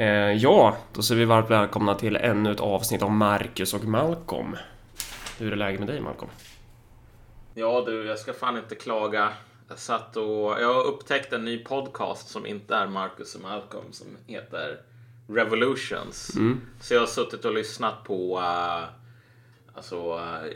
Eh, ja, då säger vi varmt välkomna till ännu ett avsnitt av Marcus och Malcolm. Hur är läget med dig Malcolm? Ja du, jag ska fan inte klaga. Jag satt och jag har upptäckt en ny podcast som inte är Marcus och Malcolm som heter Revolutions. Så jag har suttit och lyssnat på uh, alltså, uh,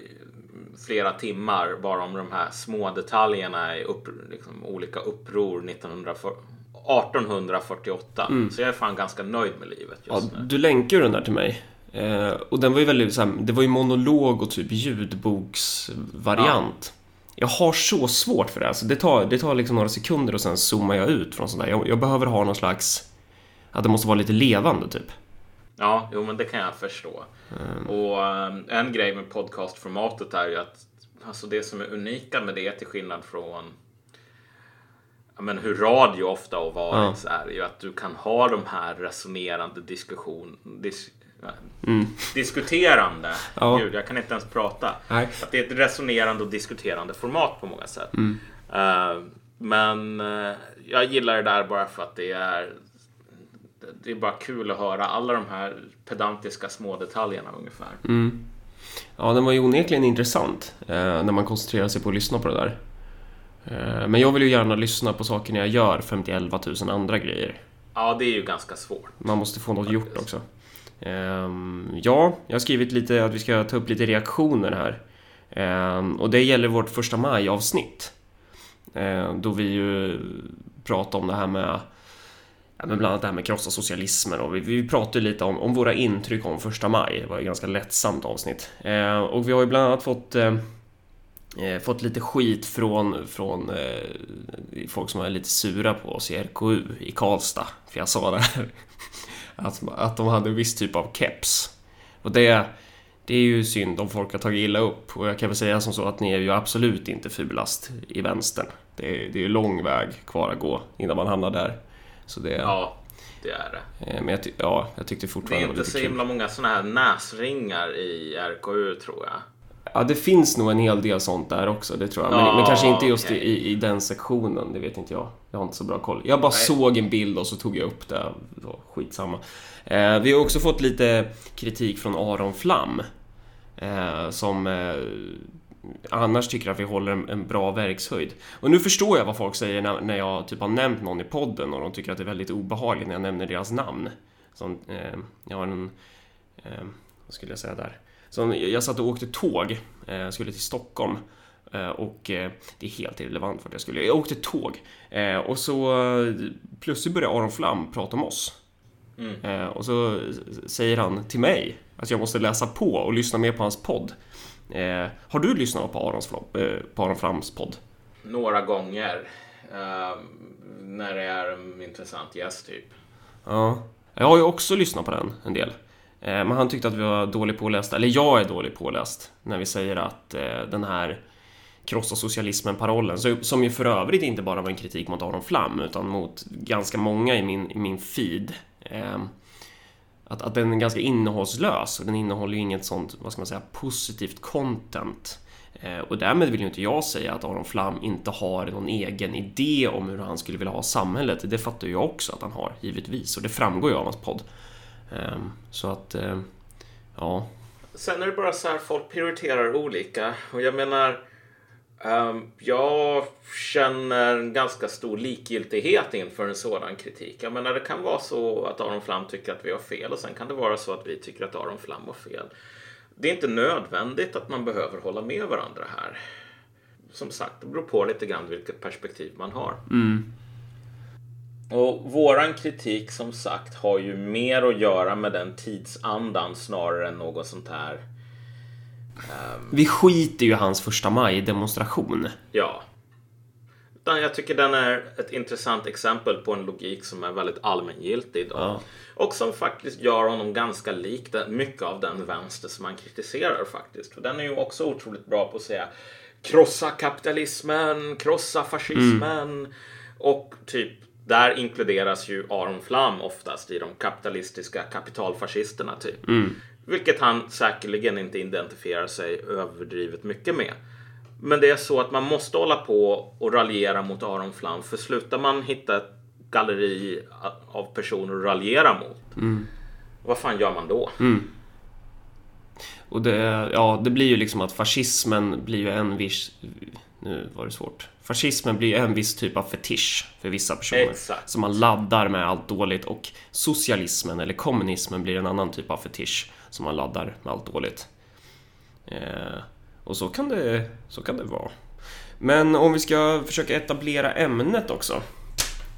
flera timmar bara om de här små detaljerna i upp, liksom, olika uppror 1940, 1848. Så jag är fan ganska nöjd med livet Ja, just nu. du länkade den där till mig. Eh, och den var ju väldigt så det var ju monolog och typ ljudboksvariant. Jag har så svårt för det. Alltså, det, tar, det tar liksom några sekunder och sen zoomar jag ut från sånt där. Jag, jag behöver ha någon slags... Att det måste vara lite levande typ. Ja, jo, men det kan jag förstå. Och um, en grej med podcastformatet är ju att alltså det som är unika med det till skillnad från ja, men hur radio ofta har varit är ju att du kan ha de här resonerande diskussion dis, ja, diskuterande. Ja. Gud, jag kan inte ens prata. Nej. Att det är ett resonerande och diskuterande format på många sätt. Eh, men eh, jag gillar det där bara för att det är det är bara kul att höra alla de här pedantiska små detaljerna ungefär. Ja, den var ju onekligen intressant eh, när man koncentrerar sig på att lyssna på det där. Eh, men jag vill ju gärna lyssna på saker när jag gör 51 000 andra grejer. Ja, det är ju ganska svårt. Man måste få något gjort också. Ehm, ja, jag har skrivit lite att vi ska ta upp lite reaktioner här. Ehm, och det gäller vårt första maj-avsnitt. Ehm, då vi ju pratade om det här med Ja, men bland annat det här med krossa socialismen och vi, vi pratade lite om, om våra intryck om första maj. Det var ett ganska lättsamt avsnitt. Ehm, och vi har ju bland annat fått eh, eh, fått lite skit från, från eh, folk som är lite sura på oss i RKU i Karlstad. För jag sa det här. Att, att de hade en viss typ av keps. Och det, det är ju synd om folk har tagit illa upp. Och jag kan väl säga som så att ni är ju absolut inte fulast i vänstern. Det är, det är ju lång väg kvar att gå innan man hamnar där. Så det, Ja, det är det. eh, men jag, ja, jag tyckte Det fortfarande är det var inte lite så kul. himla många sådana här näsringar i RKU tror jag. Ja, det finns nog en hel del sånt där också, det tror jag. Men, Ja, men kanske inte just i, i, i den sektionen, det vet inte jag. Jag har inte så bra koll. Jag bara Nej. såg en bild och så tog jag upp det. Så, skitsamma. Eh, vi har också fått lite kritik från Aron Flam. Eh, som eh, annars tycker att vi håller en, en bra verkshöjd. Och nu förstår jag vad folk säger när, när jag typ har nämnt någon i podden och de tycker att det är väldigt obehagligt när jag nämner deras namn. Som, eh, jag har en... Eh, vad skulle jag säga där? Som, jag satt och åkte tåg, eh, skulle till Stockholm. Eh, och eh, det är helt irrelevant vart jag skulle. Jag åkte tåg. Eh, och så plötsligt började Aron Flam prata om oss. Eh, och så säger han till mig att jag måste läsa på och lyssna mer på hans podd. Har du lyssnat på, Arons, på Aron Flams podd? Några gånger. eh, när det är en intressant gäst typ. Ja. Jag har ju också lyssnat på den en del. Eh, men han tyckte att vi var dåligt pålästa, eller jag är dåligt påläst, när vi säger att eh, den här krossa socialismen-parollen, som ju för övrigt inte bara var en kritik mot Aron Flam, utan mot ganska många i min, i min feed. Ehm, att, att den är ganska innehållslös och den innehåller ju inget sånt, vad ska man säga, positivt content. Eh, och därmed vill ju inte jag säga att Aron Flam inte har någon egen idé om hur han skulle vilja ha samhället. Det fattar ju jag också att han har, givetvis. Och det framgår ju av hans podd. Ehm, Så att, eh, ja. Sen är det bara så här, folk prioriterar olika. Och jag menar, ehm, jag känner en ganska stor likgiltighet inför en sådan kritik. Jag menar, det kan vara så att Aron Flam tycker att vi har fel och sen kan det vara så att vi tycker att Aron Flam har fel. Det är inte nödvändigt att man behöver hålla med varandra här. Som sagt, det beror på lite grann vilket perspektiv man har. Och våran kritik som sagt har ju mer att göra med den tidsandan snarare än något sånt här. Vi skiter ju i hans första maj-demonstration. Ja. Utan jag tycker den är ett intressant exempel på en logik som är väldigt allmängiltig idag. Ja. Och som faktiskt gör honom ganska lik den, mycket av den vänster som han kritiserar faktiskt. Och den är ju också otroligt bra på att säga krossa kapitalismen, krossa fascismen. Och typ där inkluderas ju Aron Flam oftast i de kapitalistiska kapitalfascisterna typ. Vilket han säkerligen inte identifierar sig överdrivet mycket med. Men det är så att man måste hålla på och raljera mot Aron Flam för slutar man hitta ett galleri av personer att raljera mot. Mm. Vad fan gör man då? Och det, ja, det blir ju liksom att fascismen blir ju en viss... Nu var det svårt. Fascismen blir en viss typ av fetisch för vissa personer. Exakt. Som man laddar med allt dåligt och socialismen eller kommunismen blir en annan typ av fetisch som man laddar med allt dåligt. Eh, och så kan, det, så kan det vara. Men om vi ska försöka etablera ämnet också.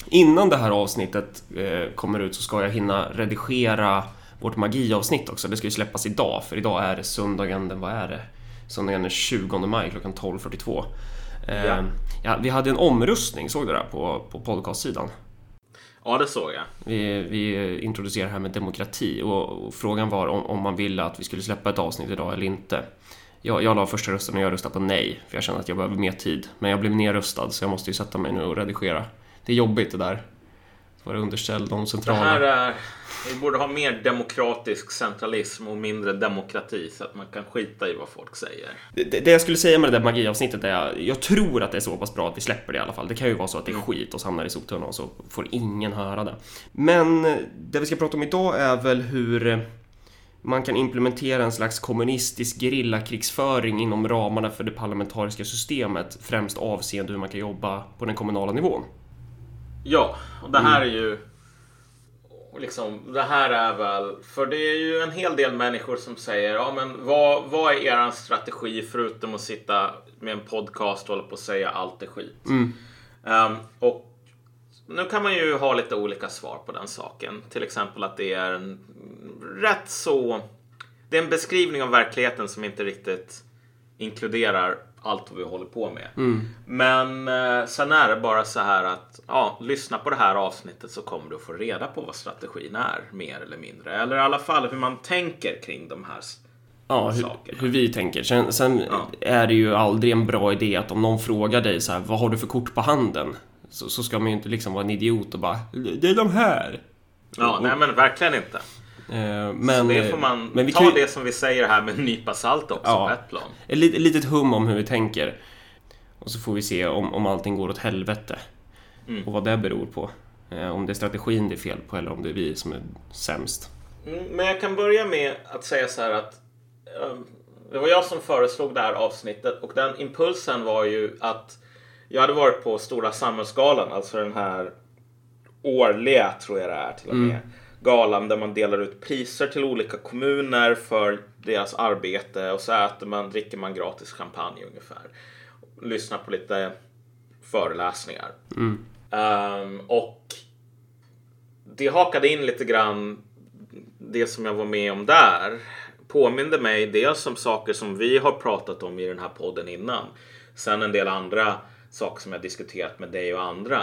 Innan det här avsnittet eh, kommer ut så ska jag hinna redigera vårt magiavsnitt också. Det ska ju släppas idag, för idag är det söndagen, den, vad är det? Söndagen den 20 maj klockan 12.42. Ja. ja, vi hade en omröstning, såg du det? På, på podcastsidan. Ja, det såg jag. Vi, vi introducerar det här med demokrati och, och frågan var om, om man ville att vi skulle släppa ett avsnitt idag eller inte. Jag, jag la första rösten och jag röstade på nej, för jag kände att jag behöver mer tid. Men jag blev nerröstad, så jag måste ju sätta mig nu och redigera. Det är jobbigt det där. Så var det underställd de Det centrala. här är... Vi borde ha mer demokratisk centralism och mindre demokrati så att man kan skita i vad folk säger. Det, det jag skulle säga med det där magiavsnittet är jag tror att det är så pass bra att vi släpper det i alla fall. Det kan ju vara så att det är skit och så hamnar i soptunnan och så får ingen höra det. Men det vi ska prata om idag är väl hur man kan implementera en slags kommunistisk gerillakrigsföring inom ramarna för det parlamentariska systemet, främst avseende hur man kan jobba på den kommunala nivån. Ja, och det här är ju... Liksom, det här är väl... För det är ju en hel del människor som säger ja men vad, vad är er strategi förutom att sitta med en podcast och hålla på och säga allt är skit? Ehm, och nu kan man ju ha lite olika svar på den saken. Till exempel att det är en rätt så... Det är en beskrivning av verkligheten som inte riktigt inkluderar allt vad vi håller på med. Men eh, sen är det bara så här att ja, lyssna på det här avsnittet så kommer du få reda på vad strategin är mer eller mindre. Eller i alla fall hur man tänker kring de här. Ja, hur, hur vi tänker. Sen, sen Ja. är det ju aldrig en bra idé att om någon frågar dig så här, vad har du för kort på handen? Så, så ska man ju inte liksom vara en idiot och bara, det är de här. Ja, nej men verkligen inte. Eh, Men, det får man men vi ta kan det som vi säger här med en nypa salt också Ja. på ett plan. ett lit- ett litet hum om hur vi tänker. Och så får vi se om, om allting går åt helvete. Mm. Och vad det beror på. Eh, Om det är strategin det är fel på eller om det är vi som är sämst. Mm, Men jag kan börja med att säga så här att ehm, det var jag som föreslog det här avsnittet och den impulsen var ju att jag hade varit på Stora Samhällsgalan, alltså den här årliga, tror jag det är till och med, galan där man delar ut priser till olika kommuner för deras arbete och så äter man, dricker man gratis champagne ungefär. Lyssnar på lite föreläsningar. Ehm, och det hakade in lite grann det som jag var med om där påminde mig dels om saker som vi har pratat om i den här podden innan. Sen en del andra saker som jag diskuterat med dig och andra.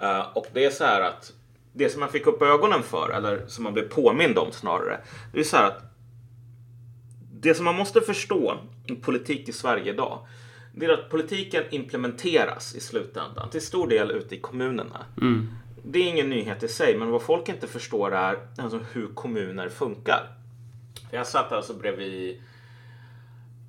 Eh, och det är så här att det som man fick upp ögonen för, eller som man blev påmind om snarare, det är så här att det som man måste förstå i politik i Sverige idag, det är att politiken implementeras i slutändan till stor del ute i kommunerna. Det är ingen nyhet i sig, men vad folk inte förstår är alltså hur kommuner funkar. Jag satt alltså bredvid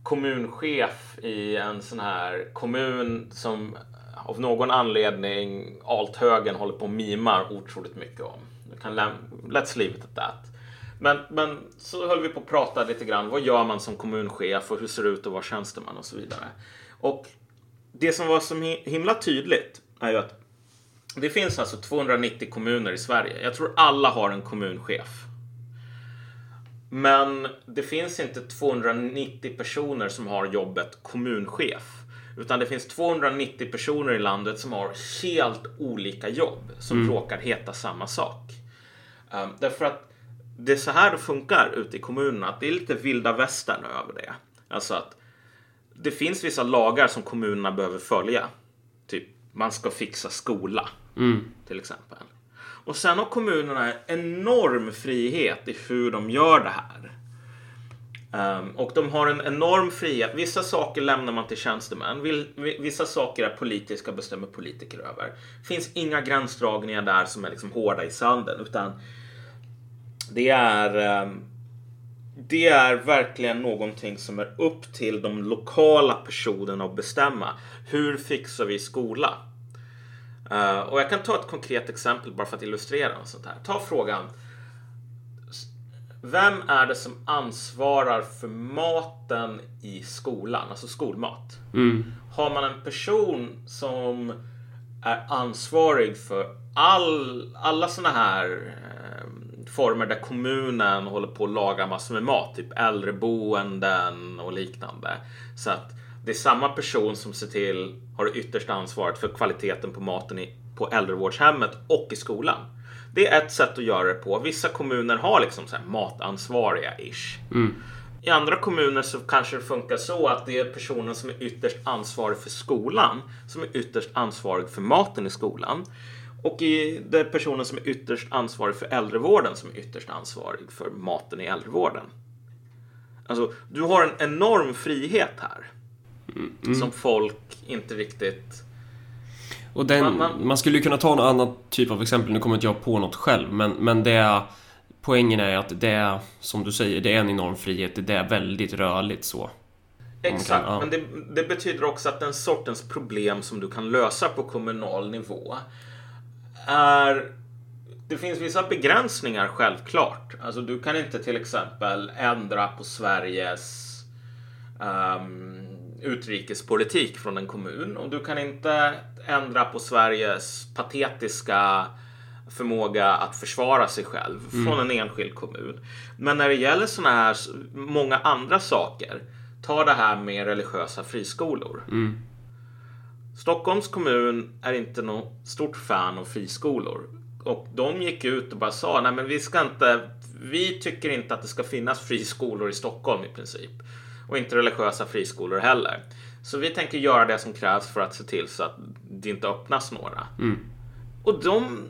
kommunchef i en sån här kommun som av någon anledning althögern håller på och mimar otroligt mycket om. Du kan let's leave it at that. Men, men så höll vi på att prata lite grann. Vad gör man som kommunchef och hur ser det ut att vara tjänsteman och så vidare. Och det som var så himla tydligt är ju att det finns alltså 290 kommuner i Sverige. Jag tror alla har en kommunchef. Men det finns inte 290 personer som har jobbet kommunchef. Utan det finns 290 personer i landet som har helt olika jobb som råkar heta samma sak. Um, därför att det är så här det funkar ute i kommunerna. Att det är lite vilda västern över det. Alltså att det finns vissa lagar som kommunerna behöver följa. Typ, man ska fixa skola. Till exempel. Och sen har kommunerna enorm frihet i hur de gör det här. Um, och de har en enorm frihet. Vissa saker lämnar man till tjänstemän. Vissa saker är politiska, och bestämmer politiker över. Det finns inga gränsdragningar där som är liksom hårda i sanden. Utan det är, um, det är verkligen någonting som är upp till de lokala personerna att bestämma. Hur fixar vi skola? Uh, och jag kan ta ett konkret exempel bara för att illustrera något sånt här. Ta frågan. Vem är det som ansvarar för maten i skolan, alltså skolmat? Mm. Har man en person som är ansvarig för all, alla såna här eh, former där kommunen håller på att laga massor med mat, typ äldreboenden och liknande. Så att det är samma person som ser till, har det yttersta ansvaret för kvaliteten på maten i, på äldrevårdshemmet och i skolan. Det är ett sätt att göra det på. Vissa kommuner har liksom så här matansvariga-ish. Mm. I andra kommuner så kanske det funkar så att det är personen som är ytterst ansvarig för skolan som är ytterst ansvarig för maten i skolan. Och i det är personen som är ytterst ansvarig för äldrevården som är ytterst ansvarig för maten i äldrevården. Alltså, du har en enorm frihet här. Mm. Som folk inte riktigt... Och den, man, Man- man, skulle ju kunna ta någon annan typ av exempel, nu kommer inte jag på något själv, men, men det är, poängen är att det är, som du säger, det är en enorm frihet, det är väldigt rörligt så. Exakt, ja. men det, det betyder också att den sortens problem som du kan lösa på kommunal nivå är... Det finns vissa begränsningar självklart. Alltså du kan inte till exempel ändra på Sveriges ehm, utrikespolitik från en kommun och du kan inte ändra på Sveriges patetiska förmåga att försvara sig själv från en enskild kommun. Men när det gäller såna här många andra saker, ta det här med religiösa friskolor. Stockholms kommun är inte något stort fan av friskolor. Och de gick ut och bara sa, nej men vi ska inte, vi tycker inte att det ska finnas friskolor i Stockholm i princip. Och inte religiösa friskolor heller. Så vi tänker göra det som krävs för att se till så att det inte öppnas några. Och de,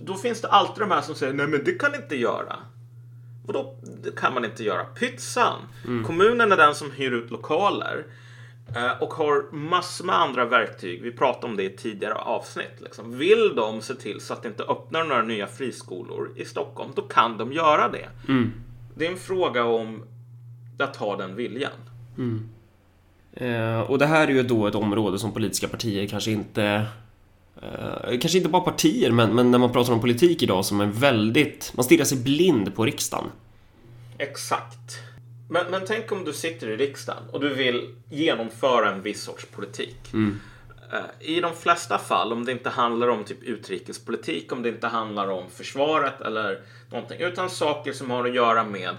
då finns det alltid de här som säger, nej men det kan inte göra. Vadå, det kan man inte göra? Pytsan! Kommunen är den som hyr ut lokaler eh, och har massor med andra verktyg. Vi pratade om det i tidigare avsnitt. Liksom. Vill de se till så att det inte öppnar några nya friskolor i Stockholm, då kan de göra det. Det är en fråga om att ha den viljan. Eh, och det här är ju då ett område som politiska partier kanske inte eh, Kanske inte bara partier, men, men när man pratar om politik idag som är väldigt... Man stirrar sig blind på riksdagen. Exakt. Men, men tänk om du sitter i riksdagen och du vill genomföra en viss sorts politik. Eh, I de flesta fall, om det inte handlar om typ utrikespolitik, om det inte handlar om försvaret eller någonting, utan saker som har att göra med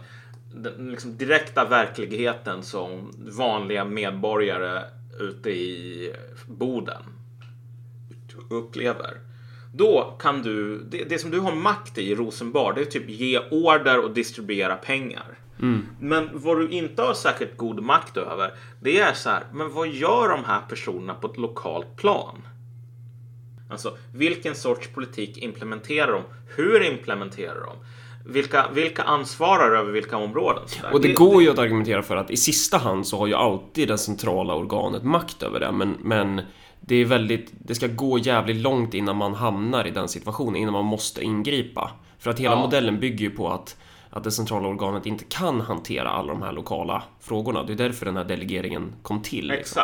den liksom direkta verkligheten som vanliga medborgare ute i Boden upplever. Då kan du, det, det som du har makt i i Rosenbad, det är typ ge order och distribuera pengar. Men vad du inte har särskilt god makt över, det är så här, men vad gör de här personerna på ett lokalt plan? Alltså, vilken sorts politik implementerar de? Hur implementerar de? Vilka, vilka ansvarar över vilka områden? Och det går ju att argumentera för att i sista hand så har ju alltid det centrala organet makt över det, men, men det är väldigt... Det ska gå jävligt långt innan man hamnar i den situationen, innan man måste ingripa. För att hela Ja. modellen bygger ju på att, att det centrala organet inte kan hantera alla de här lokala frågorna. Det är därför den här delegeringen kom till. Liksom.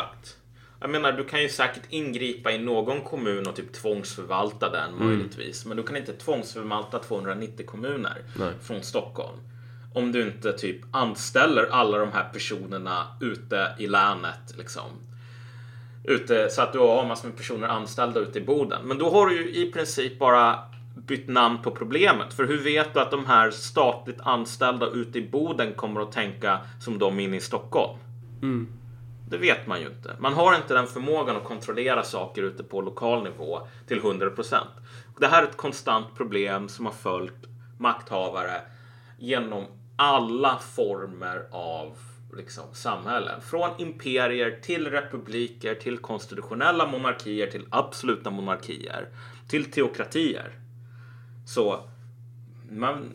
Jag menar, du kan ju säkert ingripa i någon kommun och typ tvångsförvalta den Mm. möjligtvis. Men du kan inte tvångsförvalta 290 kommuner Nej. från Stockholm. Om du inte typ anställer alla de här personerna ute i länet liksom. Ute, så att du har massor med personer anställda ute i Boden. Men då har du ju i princip bara bytt namn på problemet. För hur vet du att de här statligt anställda ute i Boden kommer att tänka som de inne i Stockholm? Det vet man ju inte. Man har inte den förmågan att kontrollera saker ute på lokal nivå till 100 procent. Det här är ett konstant problem som har följt makthavare genom alla former av liksom, samhällen. Från imperier till republiker, till konstitutionella monarkier, till absoluta monarkier, till teokratier. Så man,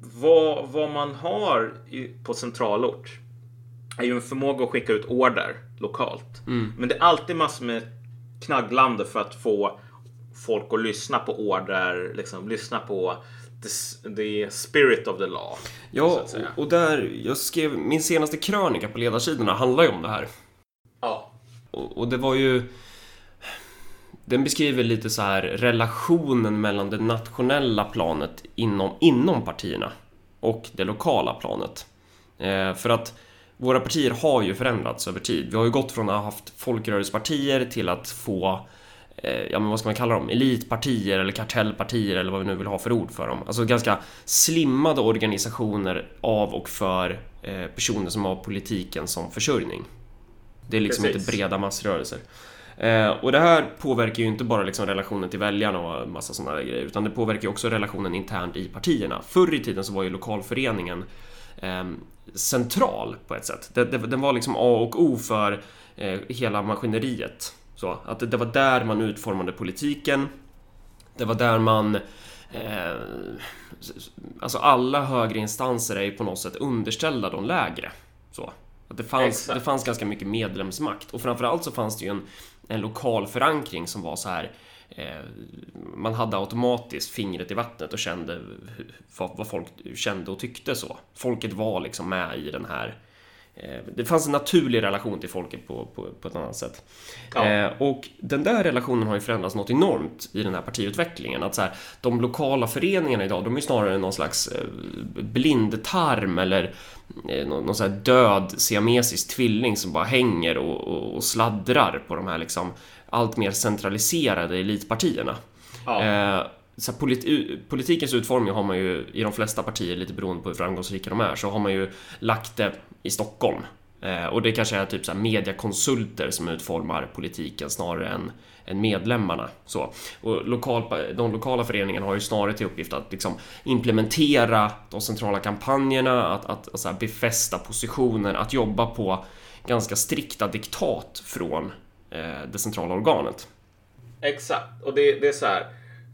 vad, vad man har i, på centralort är ju en förmåga att skicka ut order lokalt. Men det är alltid massor med knagglande för att få folk att lyssna på order, liksom lyssna på the, the spirit of the law. så Ja, att säga. och, och där... Jag skrev... Min senaste krönika på ledarsidorna handlar ju om det här. Ja, Och, och det var ju... den beskriver lite så här relationen mellan det nationella planet inom, inom partierna och det lokala planet. Eh, för att våra partier har ju förändrats över tid. Vi har ju gått från att ha haft folkrörelsepartier till att få eh, ja men vad ska man kalla dem, elitpartier eller kartellpartier eller vad vi nu vill ha för ord för dem. Alltså ganska slimmade organisationer av och för eh, personer som har politiken som försörjning. Det är liksom Precis. inte breda massrörelser. Eh, och det här påverkar ju inte bara liksom relationen till väljarna och massa sådana grejer, utan det påverkar också relationen internt i partierna. Förr i tiden så var ju lokalföreningen eh, central på ett sätt. Den var liksom A och O för eh, hela maskineriet. Så, att det, var där man utformade politiken. Det var där man... Eh, alltså alla högre instanser är ju på något sätt underställda de lägre. Så. Att det, fanns, det fanns ganska mycket medlemsmakt och framförallt så fanns det ju en, en lokal förankring som var så här man hade automatiskt fingret i vattnet och kände vad, folk kände och tyckte så. Folket var liksom med i den här eh, det fanns en naturlig relation till folket på, på, på ett annat sätt. Ja. Eh, och den där relationen har ju förändrats något enormt i den här partiutvecklingen. Att så här, de lokala föreningarna idag, de är snarare någon slags eh, blindtarm eller Eh, någon, någon sån här död siamesisk tvilling som bara hänger och, och, och, sladdrar på de här liksom allt mer centraliserade elitpartierna. Ja. Eh, så politi politikens utformning har man ju i de flesta partier, lite beroende på hur framgångsrika de är, så har man ju lagt det i Stockholm. Eh, och det kanske är typ så här mediakonsulter som utformar politiken snarare än än medlemmarna. Så. Och lokal, de lokala föreningarna har ju snarare till uppgift att liksom implementera de centrala kampanjerna, att, att, att så befästa positioner, att jobba på ganska strikta diktat från det centrala organet. Exakt, och det, det, är så här.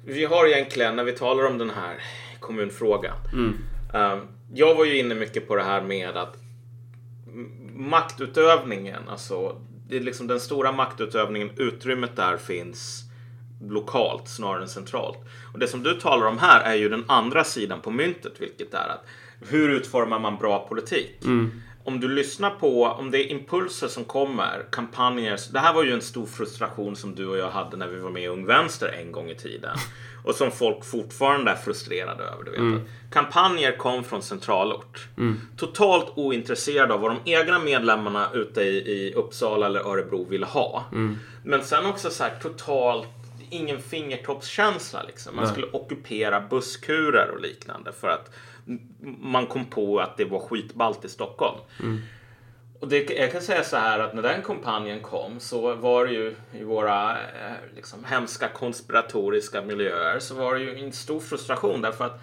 Vi har egentligen, när vi talar om den här kommunfrågan. Mm. Um, jag var ju inne mycket på det här med att maktutövningen, alltså det är liksom den stora maktutövningen, utrymmet där finns lokalt snarare än centralt. Och det som du talar om här är ju den andra sidan på myntet, vilket är att hur utformar man bra politik? Mm. Om du lyssnar på, om det är impulser som kommer, kampanjer. Det här var ju en stor frustration som du och jag hade när vi var med i Ung Vänster en gång i tiden och som folk fortfarande är frustrerade över. Du vet. Mm. Kampanjer kom från centralort. Mm. Totalt ointresserade av vad de egna medlemmarna ute i, i Uppsala eller Örebro ville ha. Mm. Men sen också så här totalt ingen fingertoppskänsla. Liksom. Man skulle ockupera busskurer och liknande för att man kom på att det var skitballt i Stockholm. Mm. Och det, jag kan säga så här att när den kampanjen kom så var det ju i våra eh, liksom, hemska konspiratoriska miljöer så var det ju en stor frustration därför att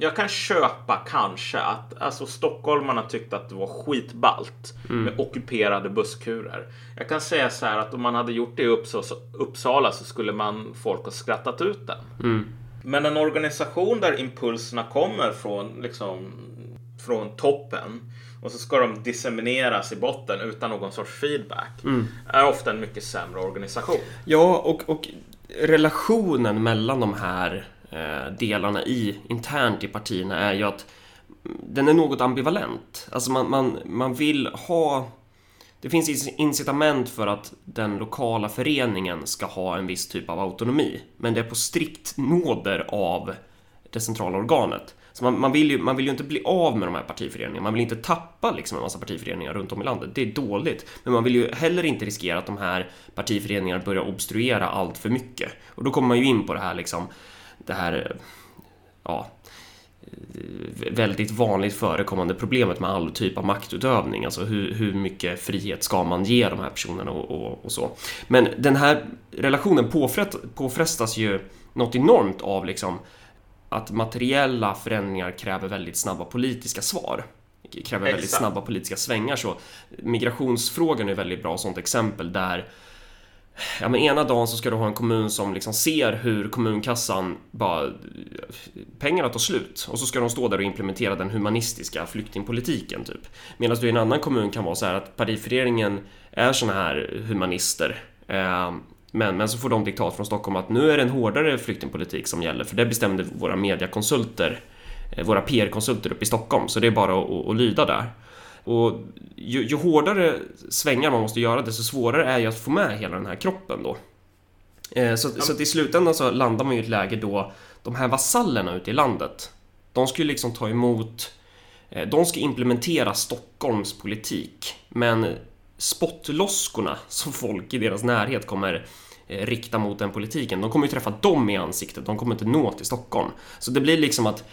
jag kan köpa kanske att alltså, stockholmarna tyckte att det var skitballt mm. med ockuperade busskurer. Jag kan säga så här att om man hade gjort det i Uppsala så skulle man folk ha skrattat ut den. Mm. Men en organisation där impulserna kommer från, liksom, från toppen och så ska de dissemineras i botten utan någon sorts feedback. Mm. är ofta en mycket sämre organisation. Ja, och, och relationen mellan de här eh, delarna i, internt i partierna är ju att den är något ambivalent. Alltså man, man, man vill ha... Det finns incitament för att den lokala föreningen ska ha en viss typ av autonomi. Men det är på strikt nåder av det centrala organet. Så man, man, vill ju, man vill ju inte bli av med de här partiföreningarna. Man vill inte tappa liksom en massa partiföreningar runt om i landet. Det är dåligt. Men man vill ju heller inte riskera att de här partiföreningarna börjar obstruera allt för mycket. Och då kommer man ju in på det här liksom, det här, ja, väldigt vanligt förekommande problemet med all typ av maktutövning. Alltså hur, hur mycket frihet ska man ge de här personerna och, och, och så. Men den här relationen påfrestas ju något enormt av liksom att materiella förändringar kräver väldigt snabba politiska svar. Kräver Exakt. väldigt snabba politiska svängar. Så migrationsfrågan är väldigt bra sånt exempel där Ja men ena dagen så ska du ha en kommun som liksom ser hur kommunkassan bara pengarna tar slut och så ska de stå där och implementera den humanistiska flyktingpolitiken typ. Medan du i en annan kommun kan vara så här att partiföreningen är såna här humanister eh, men, men så får de diktat från Stockholm att nu är det en hårdare flyktingpolitik som gäller för det bestämde våra mediakonsulter, eh, våra PR-konsulter uppe i Stockholm, så det är bara att, att, att lyda där. Och ju, ju, hårdare svängar man måste göra desto svårare är ju att få med hela den här kroppen då. Eh, så, så att i slutändan så landar man ju i ett läge då de här vasallerna ute i landet, de ska ju liksom ta emot eh, de ska implementera Stockholms politik, men spottloskorna som folk i deras närhet kommer eh, rikta mot den politiken, de kommer ju träffa dem i ansiktet, de kommer inte nå till Stockholm. Så det blir liksom att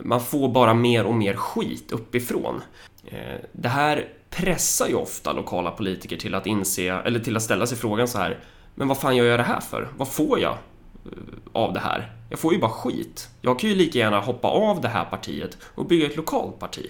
man får bara mer och mer skit uppifrån. Det här pressar ju ofta lokala politiker till att inse, eller till att ställa sig frågan så här men vad fan gör jag det här för? Vad får jag eh, av det här? Jag får ju bara skit. Jag kan ju lika gärna hoppa av det här partiet och bygga ett lokalt parti.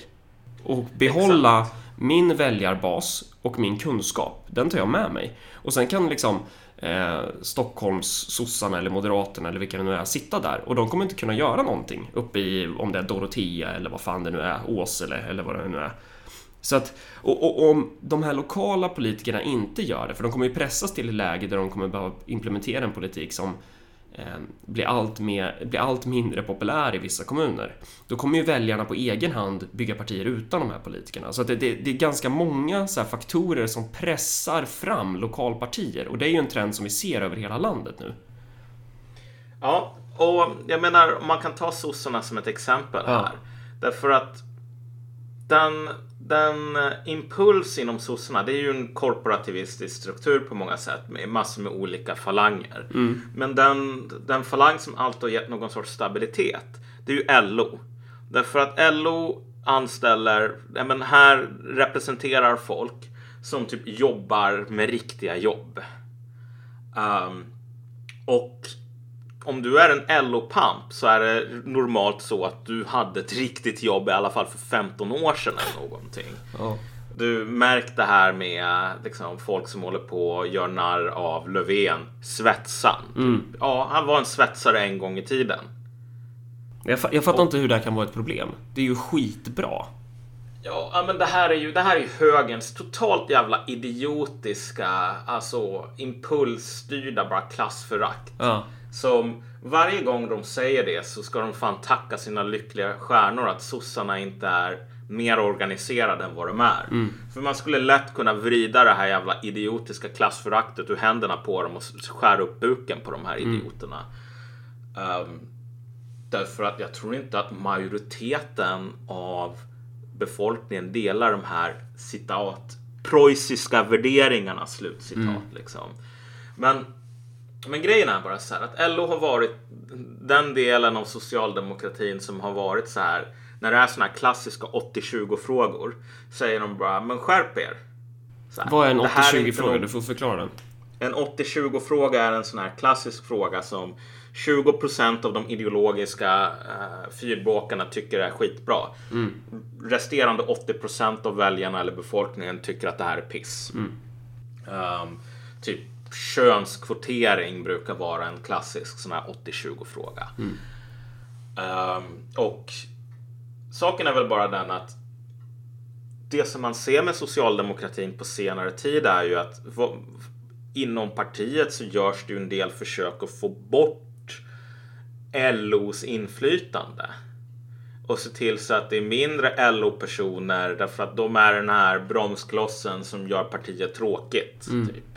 Och behålla Exakt. min väljarbas och min kunskap. Den tar jag med mig. Och sen kan liksom eh, Stockholms sossarna eller Moderaterna eller vilka det nu är sitta där och de kommer inte kunna göra någonting uppe i om det är Dorotea eller vad fan det nu är, Åsele eller vad det nu är. Så att, och, och, om de här lokala politikerna inte gör det, för de kommer ju pressas till ett läge där de kommer behöva implementera en politik som blir, allt mer, blir allt mindre populär i vissa kommuner. Då kommer ju väljarna på egen hand bygga partier utan de här politikerna. Så det, det, det, är ganska många faktorer som pressar fram lokalpartier och det är ju en trend som vi ser över hela landet nu. Ja, och jag menar man kan ta sossarna som ett exempel här. Ja. Därför att den den eh, impuls inom sossarna, det är ju en korporativistisk struktur på många sätt med massor med olika falanger. Mm. Men den, den falang som alltid har gett någon sorts stabilitet, det är ju LO. Därför att LO anställer, ja men här representerar folk som typ jobbar med riktiga jobb. Um, och om du är en LO-pamp så är det normalt så att du hade ett riktigt jobb i alla fall för 15 år sedan eller någonting. Oh. Du märkt det här med liksom, folk som håller på och gör narr av Löfven, svetsan. Mm. Ja, han var en svetsare en gång i tiden. Jag, jag fattar och, inte hur det här kan vara ett problem. Det är ju skitbra. Ja, men det här är ju, det här är ju högens totalt jävla idiotiska, alltså impulsstyrda bara klassförakt. Ja. Som varje gång de säger det så ska de fan tacka sina lyckliga stjärnor att sossarna inte är mer organiserade än vad de är. Mm. För man skulle lätt kunna vrida det här jävla idiotiska klassföraktet ur händerna på dem och skära upp buken på de här mm. idioterna. Mm. Um, därför att jag tror inte att majoriteten av befolkningen delar de här citat preussiska värderingarna slutcitat mm. liksom. Men men grejen är bara så här att LO har varit den delen av socialdemokratin som har varit så här. När det är såna här klassiska 80-20 frågor säger de bara, men skärp er. Vad är en 80-20 fråga? Någon... Du får förklara den. En 80-20 fråga är en sån här klassisk fråga som 20% av de ideologiska uh, fyrbåkarna tycker är skitbra. Mm. Resterande 80% av väljarna eller befolkningen tycker att det här är piss. Mm. Um, typ könskvotering brukar vara en klassisk sån här 80-20 fråga. Mm. Um, och saken är väl bara den att det som man ser med socialdemokratin på senare tid är ju att inom partiet så görs det ju en del försök att få bort LOs inflytande och se till så att det är mindre LO-personer därför att de är den här bromsklossen som gör partiet tråkigt. Mm. Typ.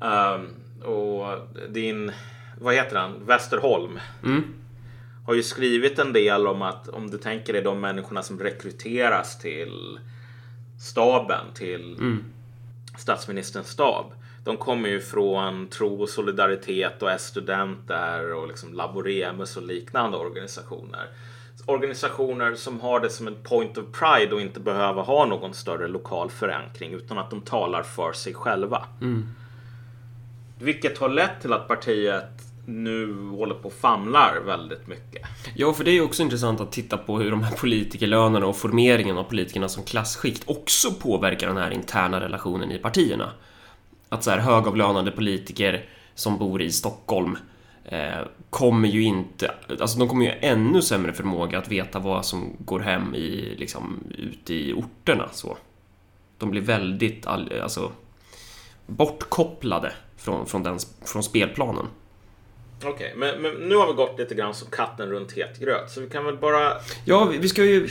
Um, och din, vad heter han, Westerholm. Mm. Har ju skrivit en del om att om du tänker dig de människorna som rekryteras till staben, till mm. statsministerns stab. De kommer ju från Tro och Solidaritet och S-studenter och liksom Laboremus och liknande organisationer. Organisationer som har det som en point of pride och inte behöver ha någon större lokal förankring utan att de talar för sig själva. Mm. Vilket har lett till att partiet nu håller på och famlar väldigt mycket. Ja, för det är ju också intressant att titta på hur de här politikerlönerna och formeringen av politikerna som klassskikt också påverkar den här interna relationen i partierna. Att så här högavlönade politiker som bor i Stockholm eh, kommer ju inte, alltså de kommer ju ännu sämre förmåga att veta vad som går hem i, liksom, ute i orterna så. De blir väldigt, alltså, bortkopplade från, från, den, från spelplanen. Okej, okay, men, men, nu har vi gått lite grann som katten runt het gröt. Så vi kan väl bara... Ja, vi, vi ska ju...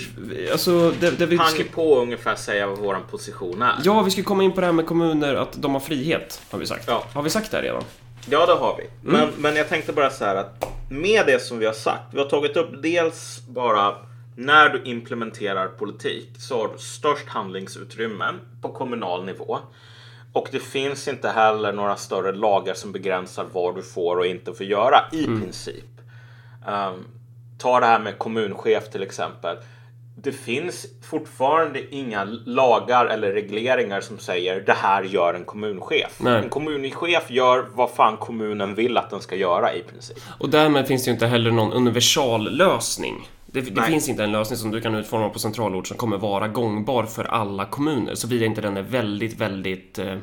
Alltså, det, det vi ska... på ungefär säga vad vår position är. Ja, vi ska komma in på det här med kommuner, att de har frihet, har vi sagt. Ja. Har vi sagt det redan? Ja, det har vi. Men, men jag tänkte bara så här att med det som vi har sagt. Vi har tagit upp dels bara när du implementerar politik så har du störst handlingsutrymme på kommunal nivå. Och det finns inte heller några större lagar som begränsar vad du får och inte får göra i princip. Um, ta det här med kommunchef till exempel. Det finns fortfarande inga lagar eller regleringar som säger det här gör en kommunchef. Nej. En kommunchef gör vad fan kommunen vill att den ska göra i princip. Och därmed finns det ju inte heller någon universallösning. Det, det finns inte en lösning som du kan utforma på centralort som kommer vara gångbar för alla kommuner. Såvida inte den är väldigt, väldigt... Eh,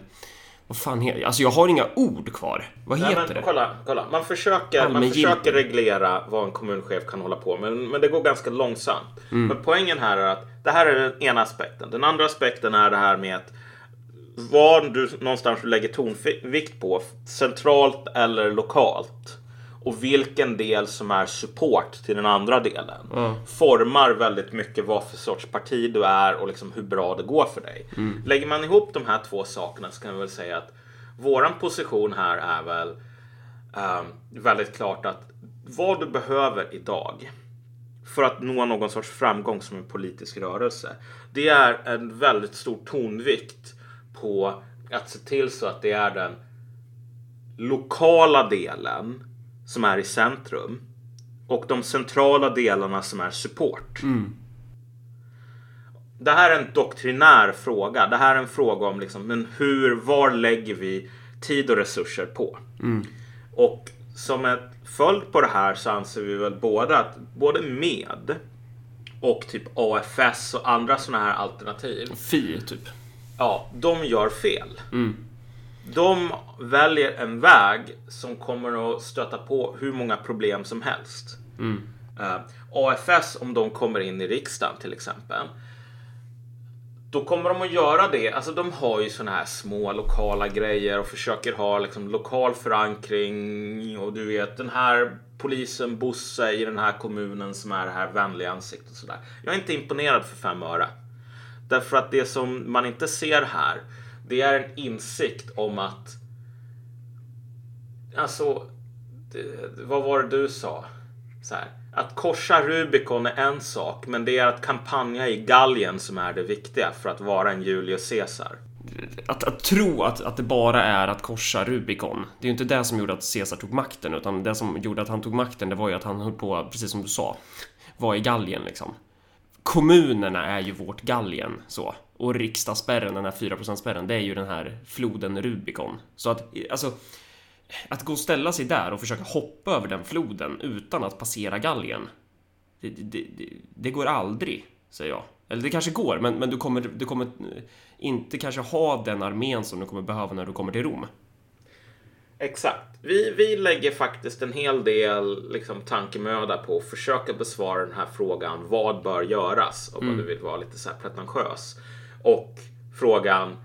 vad fan heter Alltså jag har inga ord kvar. Vad Nej, heter men, det? kolla, kolla. Man, försöker, man försöker reglera vad en kommunchef kan hålla på med, men det går ganska långsamt. Mm. Men poängen här är att det här är den ena aspekten. Den andra aspekten är det här med att vad du någonstans du lägger tonvikt på, centralt eller lokalt. Och vilken del som är support till den andra delen. Formar väldigt mycket vad för sorts parti du är och liksom hur bra det går för dig. Lägger man ihop de här två sakerna så kan vi väl säga att våran position här är väl ehm, väldigt klart att vad du behöver idag för att nå någon sorts framgång som en politisk rörelse. Det är en väldigt stor tonvikt på att se till så att det är den lokala delen som är i centrum och de centrala delarna som är support. Det här är en doktrinär fråga. Det här är en fråga om liksom, men hur, var lägger vi tid och resurser på? Och som ett följd på det här så anser vi väl både att både med och typ AFS och andra sådana här alternativ. Fi, typ. Ja, de gör fel. De väljer en väg som kommer att stöta på hur många problem som helst. Eh, AFS, om de kommer in i riksdagen till exempel. Då kommer de att göra det. Alltså de har ju såna här små lokala grejer och försöker ha liksom lokal förankring. Och du vet den här polisen Bosse i den här kommunen som är det här vänliga ansiktet och sådär. Jag är inte imponerad för fem öre. Därför att det som man inte ser här, det är en insikt om att... Alltså, det, vad var det du sa? Så här, att korsa Rubicon är en sak, men det är att kampanja i galgen som är det viktiga för att vara en Julius Caesar. Att, att tro att, att det bara är att korsa Rubicon. Det är ju inte det som gjorde att Caesar tog makten, utan det som gjorde att han tog makten, det var ju att han höll på, precis som du sa, var i galgen liksom. Kommunerna är ju vårt galgen, så. Och riksdagsspärren, den här 4%-spärren, det är ju den här floden Rubicon. Så att, alltså, att gå och ställa sig där och försöka hoppa över den floden utan att passera galgen. Det, det, det, det går aldrig, säger jag. Eller det kanske går, men, men du, kommer, du kommer inte kanske ha den armén som du kommer behöva när du kommer till Rom. Exakt. Vi, vi lägger faktiskt en hel del liksom, tankemöda på att försöka besvara den här frågan. Vad bör göras? Om du vill vara lite så här pretentiös. Och frågan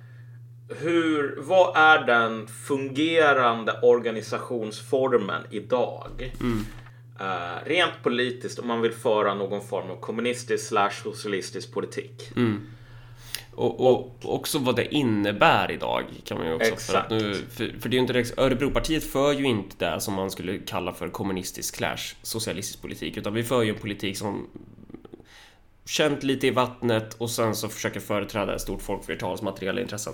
hur, vad är den fungerande organisationsformen idag? Eh, rent politiskt om man vill föra någon form av kommunistisk slash socialistisk politik. Och, och också vad det innebär idag kan man ju också. För, att Exakt. nu, för, för det är ju inte direkt, Örebropartiet för ju inte det som man skulle kalla för kommunistisk slash socialistisk politik. Utan vi för ju en politik som känt lite i vattnet och sen så försöker företräda ett stort folkflertals materiella intressen.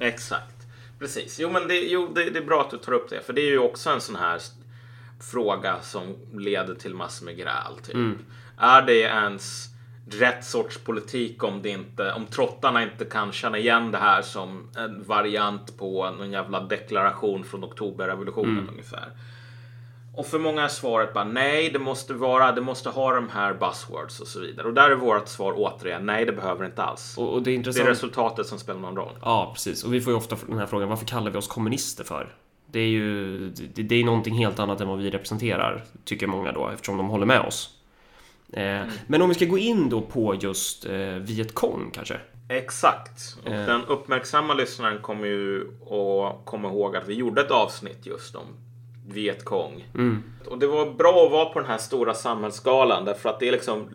Exakt. Precis. Jo, men det, jo, det, det är bra att du tar upp det. För det är ju också en sån här fråga som leder till massor med gräl. Typ. Är det ens rätt sorts politik om, det inte, om trottarna inte kan känna igen det här som en variant på någon jävla deklaration från oktoberrevolutionen ungefär. Och för många är svaret bara nej, det måste vara, det måste ha de här buzzwords och så vidare. Och där är vårt svar återigen nej, det behöver inte alls. Och, och det är Det är intressant. resultatet som spelar någon roll. Ja, precis. Och vi får ju ofta den här frågan, varför kallar vi oss kommunister för? Det är ju det, det är någonting helt annat än vad vi representerar, tycker många då, eftersom de håller med oss. Eh, Men om vi ska gå in då på just eh, Vietcong kanske? Exakt. Och Eh. den uppmärksamma lyssnaren kommer ju att komma ihåg att vi gjorde ett avsnitt just om Vietkong. Mm. Och det var bra att vara på den här stora samhällsskalan därför att det är liksom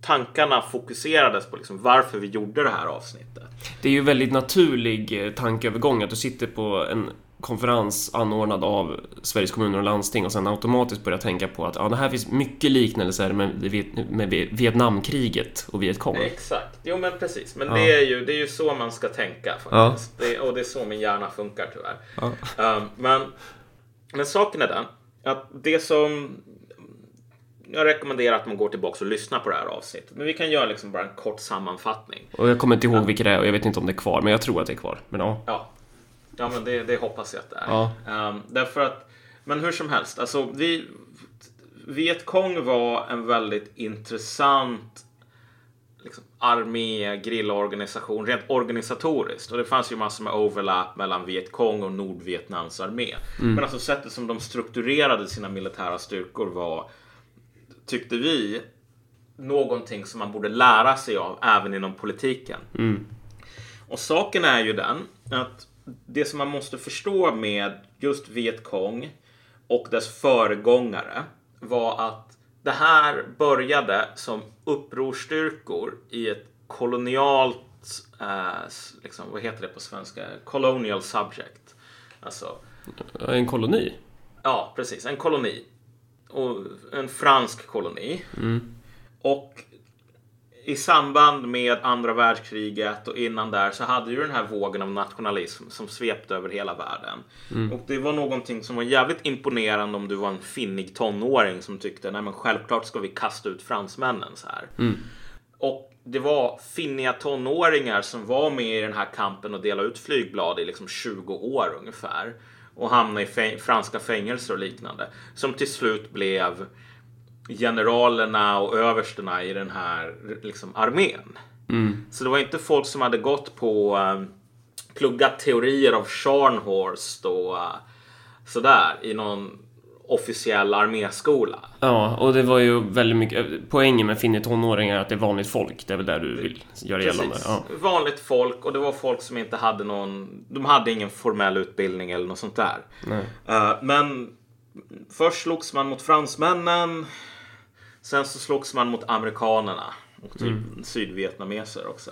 tankarna fokuserades på liksom varför vi gjorde det här avsnittet. Det är ju väldigt naturlig eh, tankeövergång att du sitter på en konferens anordnad av Sveriges kommuner och landsting och sen automatiskt börja tänka på att ja, det här finns mycket liknelser med, med Vietnamkriget och Vietkong. Exakt, jo men precis. Men ja. det, är ju, det är ju så man ska tänka faktiskt. Ja. Det, och det är så min hjärna funkar tyvärr. Ja. Um, men, men saken är den att det som jag rekommenderar att man går tillbaka och lyssnar på det här avsnittet. Men vi kan göra liksom bara en kort sammanfattning. Och jag kommer inte ihåg vilket det är och jag vet inte om det är kvar, men jag tror att det är kvar. Men ja. Ja, ja men det, det hoppas jag att det är. Ja. Um, därför att, men hur som helst, alltså vi... Vietkong var en väldigt intressant armé, grillaorganisation, rent organisatoriskt. Och det fanns ju massor med overlap mellan Vietkong och Nordvietnams armé. Mm. Men alltså sättet som de strukturerade sina militära styrkor var tyckte vi, någonting som man borde lära sig av även inom politiken. Mm. Och saken är ju den att det som man måste förstå med just Vietkong och dess föregångare var att det här började som upprorstyrkor i ett kolonialt, eh, liksom, vad heter det på svenska? Colonial subject. Alltså, en koloni? Ja, precis. En koloni och en fransk koloni. Mm. Och i samband med andra världskriget och innan där så hade ju den här vågen av nationalism som svepte över hela världen. Mm. Och det var någonting som var jävligt imponerande om du var en finnig tonåring som tyckte nej men självklart ska vi kasta ut fransmännen så här. Mm. Och det var finniga tonåringar som var med i den här kampen och delade ut flygblad i liksom 20 år ungefär och hamna i franska fängelser och liknande. Som till slut blev generalerna och överstarna i den här liksom, armén. Mm. Så det var inte folk som hade gått på uh, pluggat teorier av Scharnhorst och uh, sådär i någon officiell arméskola. Ja, och det var ju väldigt mycket poängen med finnig tonåringar att det är vanligt folk. Det är väl där du vill göra Precis. gällande. Ja. Vanligt folk och det var folk som inte hade någon. De hade ingen formell utbildning eller något sånt där. Uh, men först slogs man mot fransmännen. Sen så slogs man mot amerikanerna och typ mm. sydvietnameser också.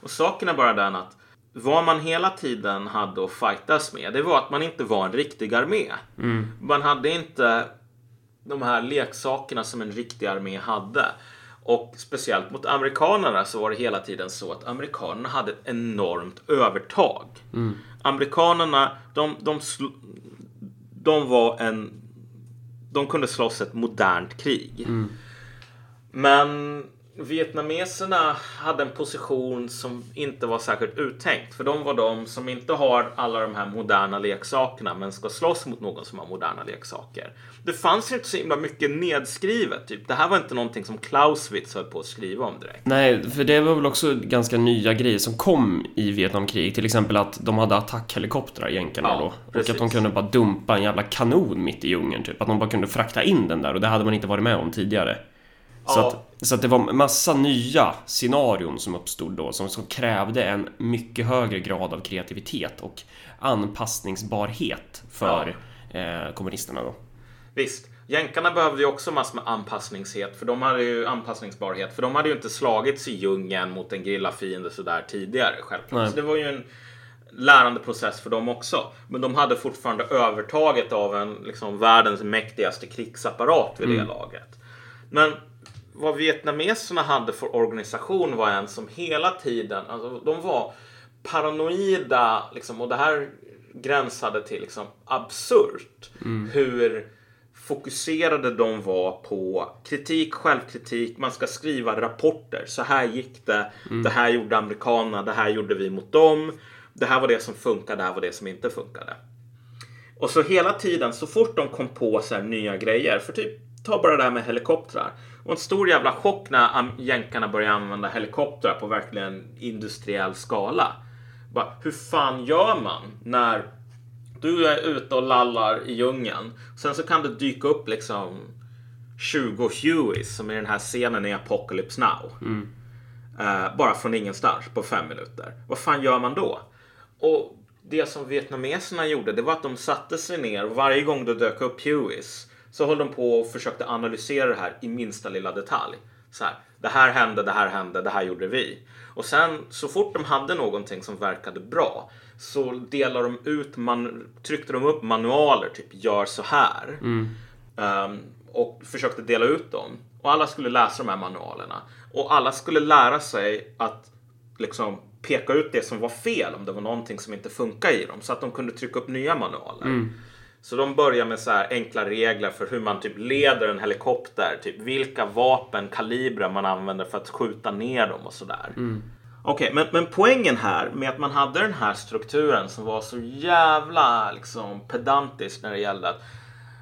Och saken är bara den att vad man hela tiden hade att fightas med, det var att man inte var en riktig armé. Mm. Man hade inte de här leksakerna som en riktig armé hade. Och speciellt mot amerikanerna så var det hela tiden så att amerikanerna hade ett enormt övertag. Mm. Amerikanerna, de, de, de var en... De kunde slåss ett modernt krig. Mm. Men vietnameserna hade en position som inte var särskilt uttänkt. För de var de som inte har alla de här moderna leksakerna men ska slåss mot någon som har moderna leksaker. Det fanns inte så himla mycket nedskrivet. Typ. Det här var inte någonting som Clausewitz höll på att skriva om direkt. Nej, för det var väl också ganska nya grejer som kom i Vietnamkrig. Till exempel att de hade attackhelikoptrar, jänkarna ja, då. Precis. Och att de kunde bara dumpa en jävla kanon mitt i djungeln. Typ. Att de bara kunde frakta in den där och det hade man inte varit med om tidigare. Så, ja. att, så att det var massa nya scenarion som uppstod då som, som krävde en mycket högre grad av kreativitet och anpassningsbarhet för ja. eh, kommunisterna då. Visst, jänkarna behövde ju också massor med anpassningshet för de hade ju anpassningsbarhet för de hade ju inte slagits i djungeln mot en grillafiende sådär tidigare självklart. Så det var ju en lärandeprocess för dem också. Men de hade fortfarande övertaget av en liksom världens mäktigaste krigsapparat vid mm. det laget. Men vad vietnameserna hade för organisation var en som hela tiden, alltså de var paranoida liksom, och det här gränsade till liksom absurt. Mm. Hur fokuserade de var på kritik, självkritik, man ska skriva rapporter. Så här gick det, mm. det här gjorde amerikanerna, det här gjorde vi mot dem. Det här var det som funkade, det här var det som inte funkade. Och så hela tiden, så fort de kom på så nya grejer, för typ ta bara det här med helikoptrar. Och en stor jävla chock när jänkarna började använda helikoptrar på verkligen industriell skala. Bara, hur fan gör man när du är ute och lallar i djungeln. Sen så kan det dyka upp liksom 20 Hueys som i den här scenen i Apocalypse Now. Mm. Uh, bara från ingenstans på fem minuter. Vad fan gör man då? Och det som vietnameserna gjorde det var att de satte sig ner och varje gång det dök upp Hueys så höll de på och försökte analysera det här i minsta lilla detalj. Så här, Det här hände, det här hände, det här gjorde vi. Och sen så fort de hade någonting som verkade bra så delade de ut, man, tryckte de upp manualer, typ gör så här. Mm. Um, och försökte dela ut dem. Och alla skulle läsa de här manualerna. Och alla skulle lära sig att liksom peka ut det som var fel om det var någonting som inte funkar i dem. Så att de kunde trycka upp nya manualer. Så de börjar med så här enkla regler för hur man typ leder en helikopter. Typ vilka vapen, kalibrar man använder för att skjuta ner dem och sådär. Okej, men, men poängen här med att man hade den här strukturen som var så jävla liksom, pedantisk när det gällde att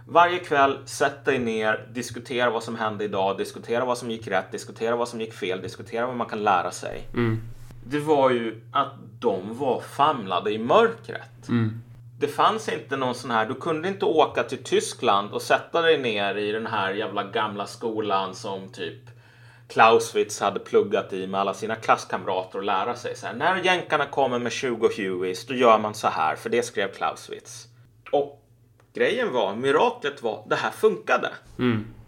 varje kväll sätt dig ner, diskutera vad som hände idag, diskutera vad som gick rätt, diskutera vad som gick fel, diskutera vad man kan lära sig. Det var ju att de var famlade i mörkret. Det fanns inte någon sån här, du kunde inte åka till Tyskland och sätta dig ner i den här jävla gamla skolan som typ Clausewitz hade pluggat i med alla sina klasskamrater och lära sig så här. När jänkarna kommer med 20 Hueys, då gör man så här, för det skrev Clausewitz. Och grejen var, miraklet var, det här funkade.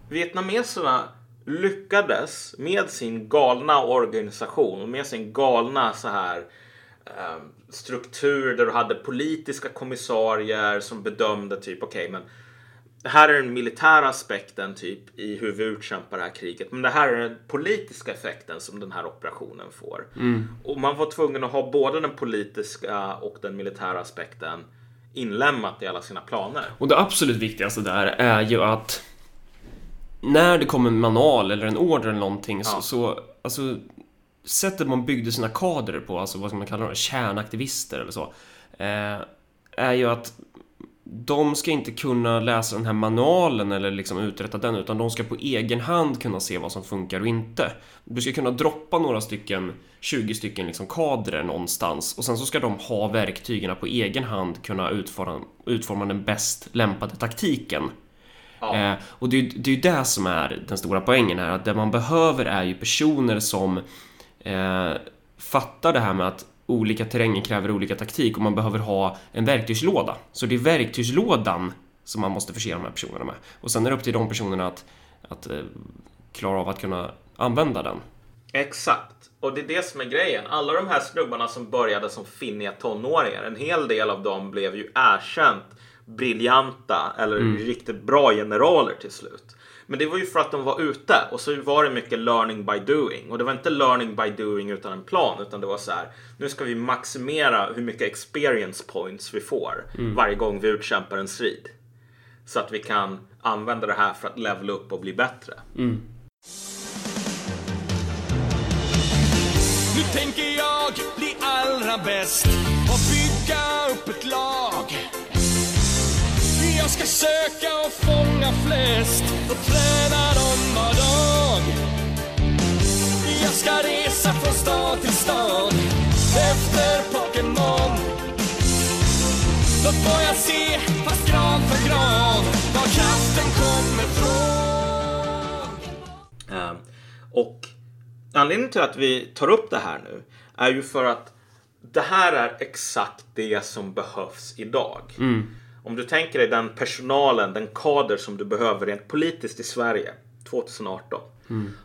Vietnameserna lyckades med sin galna organisation med sin galna så här eh, struktur där du hade politiska kommissarier som bedömde typ okej men det här är den militära aspekten typ i hur vi utkämpar det här kriget. Men det här är den politiska effekten som den här operationen får. Och man var tvungen att ha både den politiska och den militära aspekten inlämnat i alla sina planer. Och det absolut viktigaste där är ju att när det kommer en manual eller en order eller någonting så, Ja. så alltså sättet man byggde sina kadrer på, alltså vad ska man kalla dem, kärnaktivister eller så, eh, är ju att de ska inte kunna läsa den här manualen eller liksom uträtta den utan de ska på egen hand kunna se vad som funkar och inte. Du ska kunna droppa några stycken, 20 stycken liksom kadrer någonstans och sen så ska de ha verktygen på egen hand kunna utforma, utforma den bäst lämpade taktiken. Ja. Eh, och det, det är ju det som är den stora poängen här, att det man behöver är ju personer som eh, fattar det här med att olika terränger kräver olika taktik och man behöver ha en verktygslåda. Så det är verktygslådan som man måste förse de här personerna med. Och sen är det upp till de personerna att, att eh, klara av att kunna använda den. Exakt. Och det är det som är grejen. Alla de här snubbarna som började som finniga tonåringar, en hel del av dem blev ju erkänt briljanta eller riktigt bra generaler till slut. Men det var ju för att de var ute och så var det mycket learning by doing. Och det var inte learning by doing utan en plan utan det var så här. Nu ska vi maximera hur mycket experience points vi får varje gång vi utkämpar en strid. Så att vi kan använda det här för att levela upp och bli bättre. Nu tänker jag bli allra bäst och bygga upp ett lag. Jag ska söka och fånga flest och träna dem var dag. Jag ska resa från stad till stad efter Pokémon. Då får jag se, fast grav för grav, var kraften kommer från. Eh, Och anledningen till att vi tar upp det här nu är ju för att det här är exakt det som behövs idag. Om du tänker dig den personalen, den kader som du behöver rent politiskt i Sverige 2018.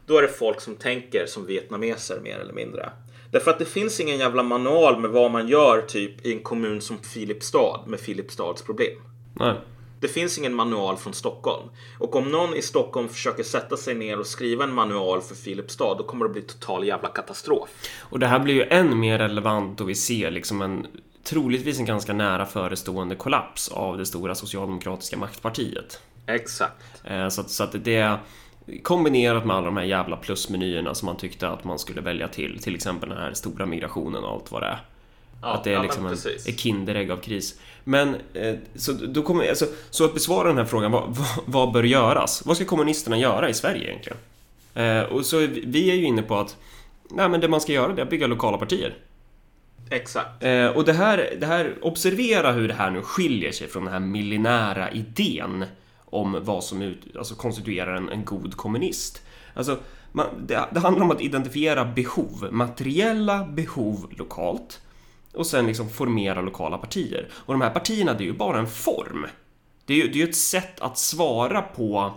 Då är det folk som tänker som vietnameser mer eller mindre. Därför att det finns ingen jävla manual med vad man gör typ i en kommun som Filipstad med Filipstads problem. Nej. Det finns ingen manual från Stockholm. Och om någon i Stockholm försöker sätta sig ner och skriva en manual för Filipstad, då kommer det bli total jävla katastrof. Och det här blir ju än mer relevant då vi ser liksom en troligtvis en ganska nära förestående kollaps av det stora socialdemokratiska maktpartiet. Exakt. Eh, Så att, så att det kombinerat med alla de här jävla plusmenyerna som man tyckte att man skulle välja till, till exempel den här stora migrationen och allt vad det är. Ja, att det är ja, liksom en, ett Kinderägg av kris. Men eh, så, då kommer, alltså, så att besvara den här frågan, vad, vad, vad bör göras? Vad ska kommunisterna göra i Sverige egentligen? Eh, och så vi är ju inne på att nej, men det man ska göra det är att bygga lokala partier. Exakt. Eh, och det här, det här, observera hur det här nu skiljer sig från den här millinära idén om vad som ut, alltså konstituerar en, en god kommunist. Alltså, man, det, det handlar om att identifiera behov, materiella behov lokalt och sen liksom formera lokala partier. Och de här partierna, det är ju bara en form. Det är ju det är ju ett sätt att svara på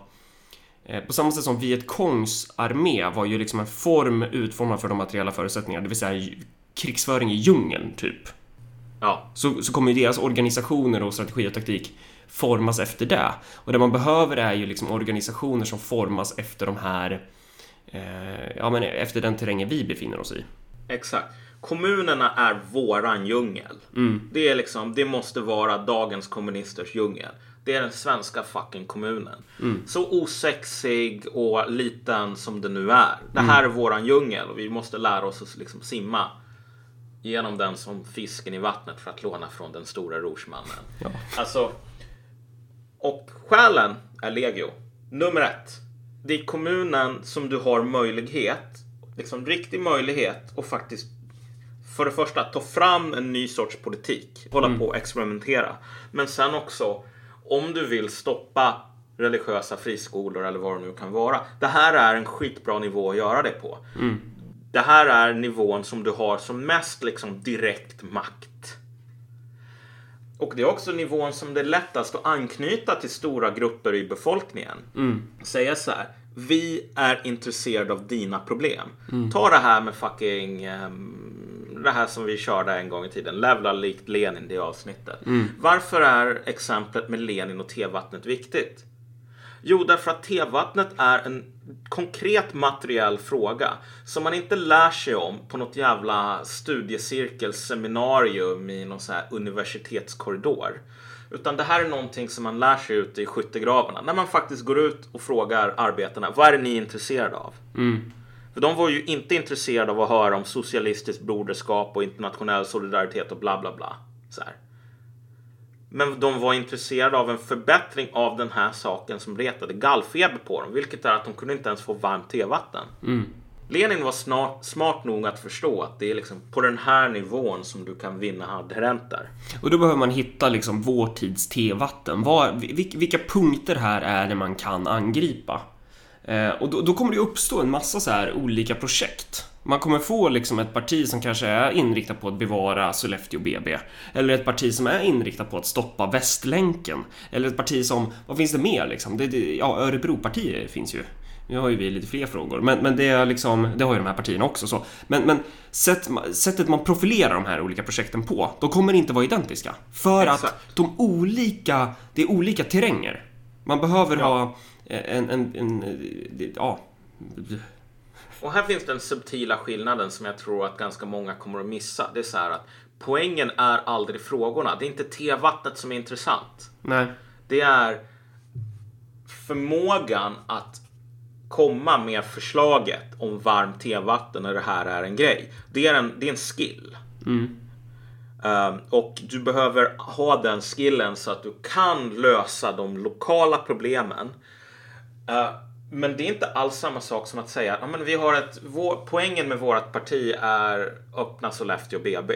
eh, på samma sätt som Vietcongs armé var ju liksom en form utformad för de materiella förutsättningarna, det vill säga krigsföring i djungeln, typ. Ja, Så, så kommer ju deras organisationer och strategi och taktik formas efter det. Och det man behöver är ju liksom organisationer som formas efter de här, eh, ja men efter den terrängen vi befinner oss i. exakt. Kommunerna är våran djungel. Det, är liksom, det måste vara dagens kommunisters djungel. Det är den svenska fucking kommunen. Så osexig och liten som det nu är. Det här är våran djungel och vi måste lära oss att liksom simma genom den som fisken i vattnet för att låna från den stora rorsmannen. Ja. Alltså, och skälen är legio. Nummer ett. Det är kommunen som du har möjlighet, liksom riktig möjlighet att faktiskt för det första ta fram en ny sorts politik. Hålla på och experimentera. Men sen också om du vill stoppa religiösa friskolor eller vad det nu kan vara. Det här är en skitbra nivå att göra det på. Det här är nivån som du har som mest liksom direkt makt. Och det är också nivån som det är lättast att anknyta till stora grupper i befolkningen. Säga så här. Vi är intresserade av dina problem. Ta det här med fucking ehm, det här som vi körde en gång i tiden. Levla likt Lenin, det avsnittet. Varför är exemplet med Lenin och tevattnet viktigt? Jo, därför att tevattnet är en konkret materiell fråga som man inte lär sig om på något jävla studiecirkelseminarium i någon så här universitetskorridor. Utan det här är någonting som man lär sig ute i skyttegravarna. När man faktiskt går ut och frågar arbetarna, vad är ni intresserade av? För de var ju inte intresserade av att höra om socialistiskt broderskap och internationell solidaritet och bla bla bla. Så här. Men de var intresserade av en förbättring av den här saken som retade gallfeber på dem. Vilket är att de kunde inte ens få varmt tevatten. Lenin var snart, smart nog att förstå att det är liksom på den här nivån som du kan vinna adherenter. Och då behöver man hitta liksom vår tids tevatten. Vil- Vilka punkter här är det man kan angripa? Eh, och då, då kommer det uppstå en massa så här olika projekt. Man kommer få liksom ett parti som kanske är inriktat på att bevara Sollefteå BB. Eller ett parti som är inriktat på att stoppa Västlänken. Eller ett parti som, vad finns det mer liksom? Det, det, ja, Örebropartiet finns ju. Nu har ju vi lite fler frågor, men, men det, är liksom, det har ju de här partierna också. Så. Men, men sätt, sättet man profilerar de här olika projekten på, de kommer inte vara identiska. För Exakt. att de olika, det är olika terränger. Man behöver Ja. ha en, en, en, en ja, Och här finns den subtila skillnaden som jag tror att ganska många kommer att missa. Det är så här att poängen är aldrig frågorna. Det är inte tevattnet som är intressant. nej. Det är förmågan att komma med förslaget om varmt tevatten när det här är en grej. Det är en, det är en skill. Um, och du behöver ha den skillen så att du kan lösa de lokala problemen. Uh, men det är inte alls samma sak som att säga att men vi har ett, vår, poängen med vårt parti är öppna Sollefteå BB.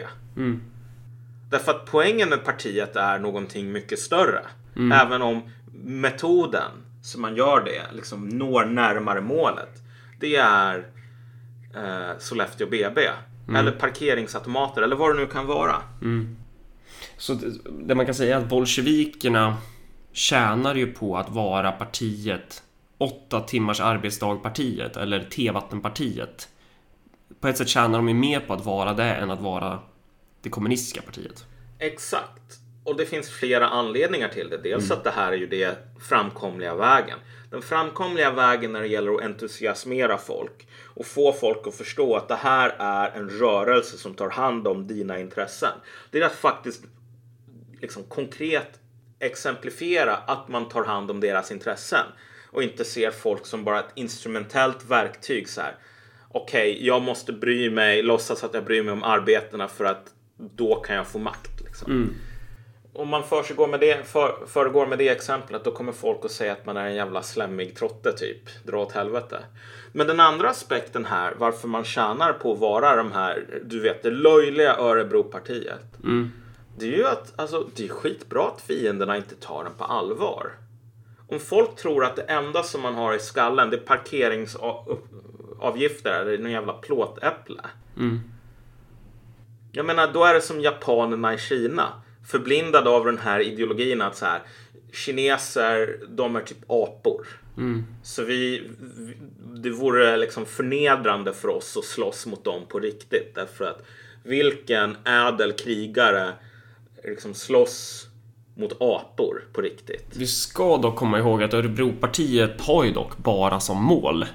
Därför att poängen med partiet är någonting mycket större. Även om metoden som man gör det liksom når närmare målet. Det är eh, Sollefteå BB. Eller parkeringsautomater eller vad det nu kan vara. Så det, det man kan säga är att bolsjevikerna tjänar ju på att vara partiet åtta timmars arbetsdag-partiet eller T-vattenpartiet. På ett sätt tjänar de ju mer på att vara det än att vara det kommunistiska partiet. Exakt. Och det finns flera anledningar till det. Dels att det här är ju det framkomliga vägen. Den framkomliga vägen när det gäller att entusiasmera folk och få folk att förstå att det här är en rörelse som tar hand om dina intressen. Det är att faktiskt liksom konkret exemplifiera att man tar hand om deras intressen och inte ser folk som bara ett instrumentellt verktyg så här. Okej, jag måste bry mig, låtsas att jag bryr mig om arbetena för att då kan jag få makt. Liksom. Om man försiggår med det, för, föregår med det exemplet då kommer folk att säga att man är en jävla slemmig trotte typ. Dra åt helvete. Men den andra aspekten här, varför man tjänar på att vara de här, du vet det löjliga Örebropartiet. Det är ju att, alltså det är skitbra att fienderna inte tar den på allvar. Om folk tror att det enda som man har i skallen det är parkeringsavgifter eller någon jävla plåtäpple. Jag menar, då är det som japanerna i Kina. Förblindade av den här ideologin att så här, kineser, de är typ apor. Så vi, vi, det vore liksom förnedrande för oss att slåss mot dem på riktigt. Därför att vilken ädel krigare liksom slåss mot apor på riktigt? Vi ska dock komma ihåg att Örebropartiet har ju dock bara som mål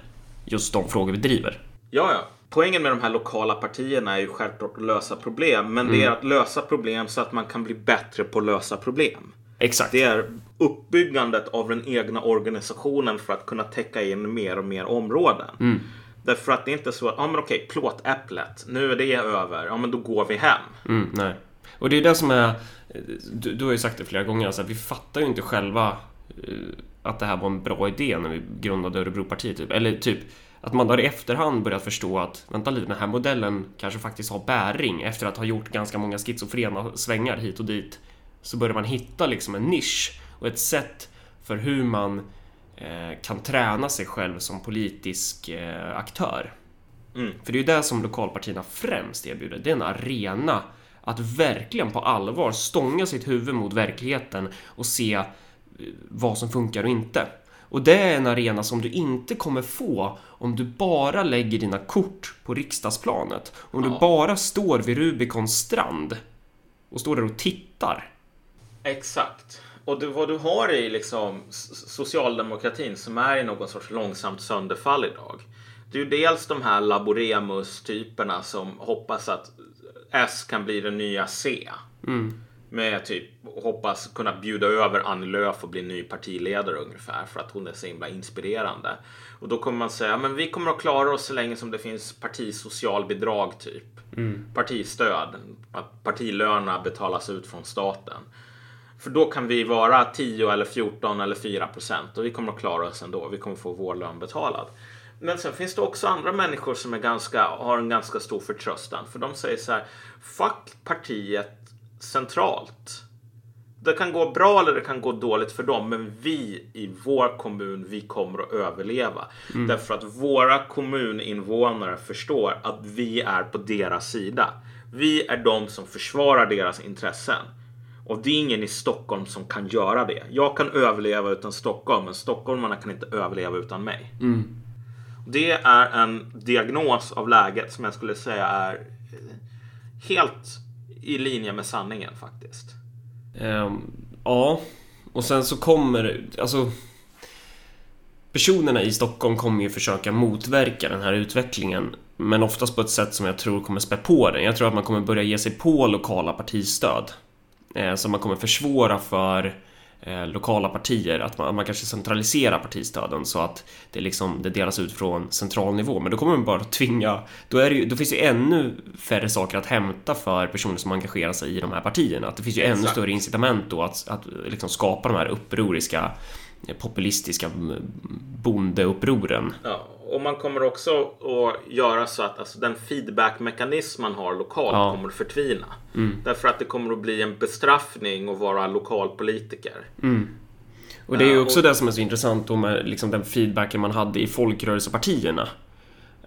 just de frågor vi driver. Ja, ja. Poängen med de här lokala partierna är ju självklart att lösa problem. Men det är att lösa problem så att man kan bli bättre på att lösa problem. Exakt. Det är uppbyggandet av den egna organisationen för att kunna täcka in mer och mer områden. Därför att det är inte så att, ja men okej, plåtäpplet, nu är det över, ja men då går vi hem. Mm, nej. Och det är det som är... Du, du har ju sagt det flera gånger, alltså, vi fattar ju inte själva eh, att det här var en bra idé när vi grundade Örebropartiet. Typ. Eller typ att man då i efterhand börjat förstå att vänta lite, den här modellen kanske faktiskt har bäring efter att ha gjort ganska många schizofrena svängar hit och dit. Så börjar man hitta liksom en nisch och ett sätt för hur man eh, kan träna sig själv som politisk eh, aktör. För det är ju det som lokalpartierna främst erbjuder. Det är en arena att verkligen på allvar stånga sitt huvud mot verkligheten och se eh, vad som funkar och inte. Och det är en arena som du inte kommer få om du bara lägger dina kort på riksdagsplanet. Om du bara står vid Rubicons strand och står där och tittar. Exakt. Och du, vad du har i liksom socialdemokratin som är i någon sorts långsamt sönderfall idag. Det är ju dels de här Laboremus-typerna som hoppas att S kan bli den nya C. Med typ hoppas kunna bjuda över Annie Lööf och bli ny partiledare ungefär för att hon är så himla inspirerande. Och då kommer man säga, men vi kommer att klara oss så länge som det finns partisocialbidrag typ. Partistöd, att partilönerna betalas ut från staten. För då kan vi vara 10 eller 14 eller 4 procent och vi kommer att klara oss ändå. Vi kommer få vår lön betalad. Men sen finns det också andra människor som är ganska, har en ganska stor förtröstan. För de säger så här, fuck partiet centralt. Det kan gå bra eller det kan gå dåligt för dem, men vi i vår kommun, vi kommer att överleva. Därför att våra kommuninvånare förstår att vi är på deras sida. Vi är de som försvarar deras intressen. Och det är ingen i Stockholm som kan göra det. Jag kan överleva utan Stockholm, men stockholmarna kan inte överleva utan mig. Det är en diagnos av läget som jag skulle säga är eh, helt i linje med sanningen faktiskt. Um, ja, och sen så kommer, alltså Personerna i Stockholm kommer ju försöka motverka den här utvecklingen Men oftast på ett sätt som jag tror kommer spä på den. Jag tror att man kommer börja ge sig på lokala partistöd eh, Så man kommer försvåra för eh, lokala partier att man, man kanske centraliserar partistöden så att det liksom det delas ut från central nivå. Men då kommer man bara tvinga då, är ju, då finns det ju ännu färre saker att hämta för personer som engagerar sig i de här partierna. Att det finns ju ännu Exakt. större incitament då att, att liksom skapa de här upproriska eh, populistiska mm, bondeupproren. Ja, och man kommer också att göra så att alltså, den feedbackmekanism man har lokalt Ja. kommer att förtvina. Därför att det kommer att bli en bestraffning att vara lokalpolitiker. Och det är ju Ja, också och- det som är så intressant då med liksom den feedbacken man hade i folkrörelsepartierna.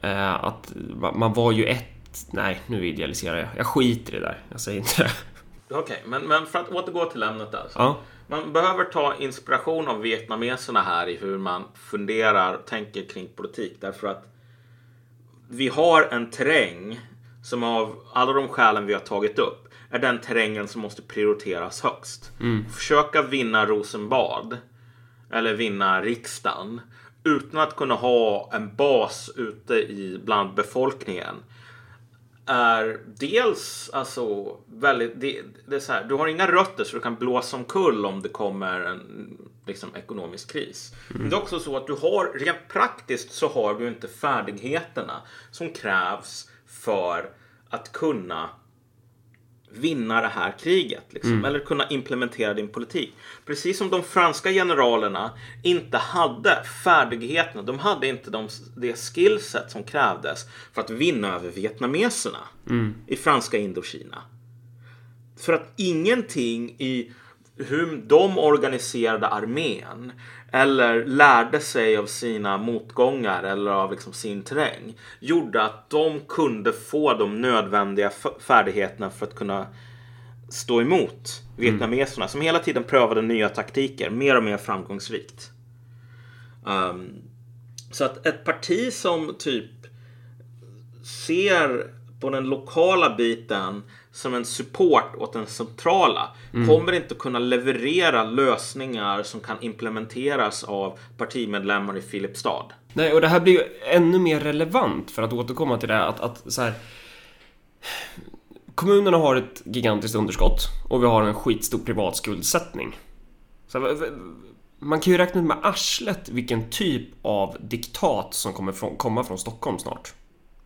Eh, att ma- man var ju ett... Nej, nu idealiserar jag. Jag skiter i det där. Jag säger inte det. Okej, men, men för att återgå till ämnet alltså. Ja. Man behöver ta inspiration av vietnameserna här i hur man funderar och tänker kring politik. Därför att vi har en terräng som av alla de skälen vi har tagit upp är den terrängen som måste prioriteras högst. Försöka vinna Rosenbad eller vinna riksdagen utan att kunna ha en bas ute i bland befolkningen är dels alltså väldigt... Det, det är så här, du har inga rötter så du kan blåsa omkull om det kommer en liksom, ekonomisk kris. Men det är också så att du har, rent praktiskt så har du inte färdigheterna som krävs för att kunna vinna det här kriget. Liksom, Eller kunna implementera din politik. Precis som de franska generalerna inte hade färdigheterna. De hade inte de, det skillset som krävdes för att vinna över vietnameserna i franska Indokina. För att ingenting i hur de organiserade armén eller lärde sig av sina motgångar eller av liksom sin terräng gjorde att de kunde få de nödvändiga färdigheterna för att kunna stå emot vietnameserna som hela tiden prövade nya taktiker mer och mer framgångsrikt. Um, så att ett parti som typ ser på den lokala biten som en support åt den centrala kommer inte kunna leverera lösningar som kan implementeras av partimedlemmar i Filipstad. Nej, och det här blir ju ännu mer relevant för att återkomma till det att, att så här, Kommunerna har ett gigantiskt underskott och vi har en skitstor privat skuldsättning. Så här, man kan ju räkna ut med arslet vilken typ av diktat som kommer från, komma från Stockholm snart.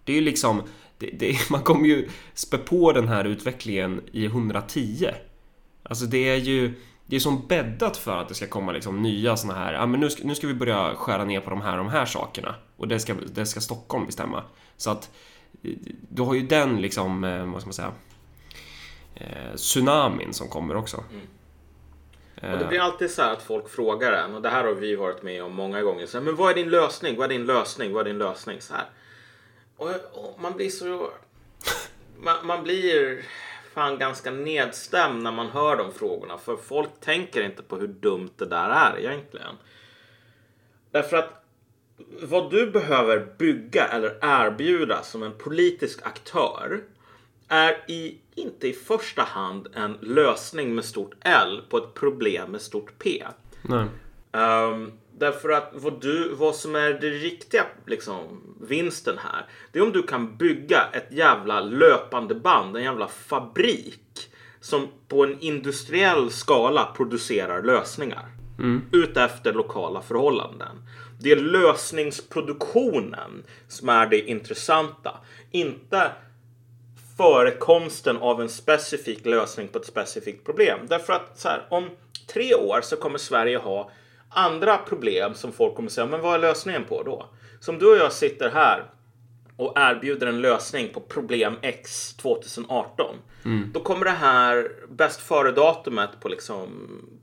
Det är ju liksom, det, det, man kommer ju spä på den här utvecklingen i 110. Alltså det är ju det är som bäddat för att det ska komma liksom nya såna här, ja men nu ska, nu ska vi börja skära ner på de här de här sakerna. Och det ska, det ska Stockholm bestämma. Så att eh, du har ju den liksom, eh, vad ska man säga, eh, tsunamin som kommer också. Och det blir alltid så här att folk frågar en och det här har vi varit med om många gånger. Så här, men vad är din lösning? Vad är din lösning? Vad är din lösning? Så här. Och, och man blir så... Man, man blir fan ganska nedstämd när man hör de frågorna. För folk tänker inte på hur dumt det där är egentligen. Därför att vad du behöver bygga eller erbjuda som en politisk aktör är i, inte i första hand en lösning med stort L på ett problem med stort P. Nej. Ehm, därför att vad, du, vad som är det riktiga liksom, vinsten här, det är om du kan bygga ett jävla löpande band, en jävla fabrik som på en industriell skala producerar lösningar utefter lokala förhållanden. Det är lösningsproduktionen som är det intressanta, inte förekomsten av en specifik lösning på ett specifikt problem. Därför att så här, om tre år så kommer Sverige ha andra problem som folk kommer säga, men vad är lösningen på då? Som du och jag sitter här och erbjuder en lösning på problem X 2018. Då kommer det här bäst före-datumet på, liksom,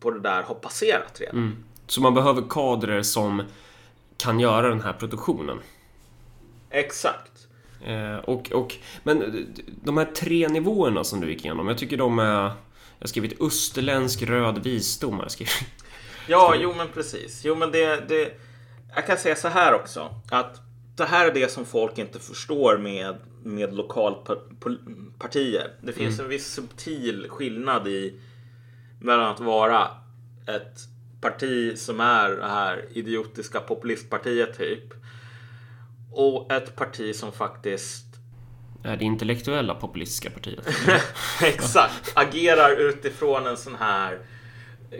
på det där ha passerat redan. Så man behöver kadrer som kan göra den här produktionen. Exakt. Eh, och, och, men de här tre nivåerna som du gick igenom, jag tycker de är... Jag har skrivit österländsk röd visdom. Jag skrivit. Ja, jo men precis. Jo men det, det... Jag kan säga så här också. Att det här är det som folk inte förstår med, med lokalpartier. Det finns en viss subtil skillnad i mellan att vara ett parti som är det här idiotiska populistpartiet typ. Och ett parti som faktiskt Är det intellektuella populistiska partiet? Exakt. Agerar utifrån en sån här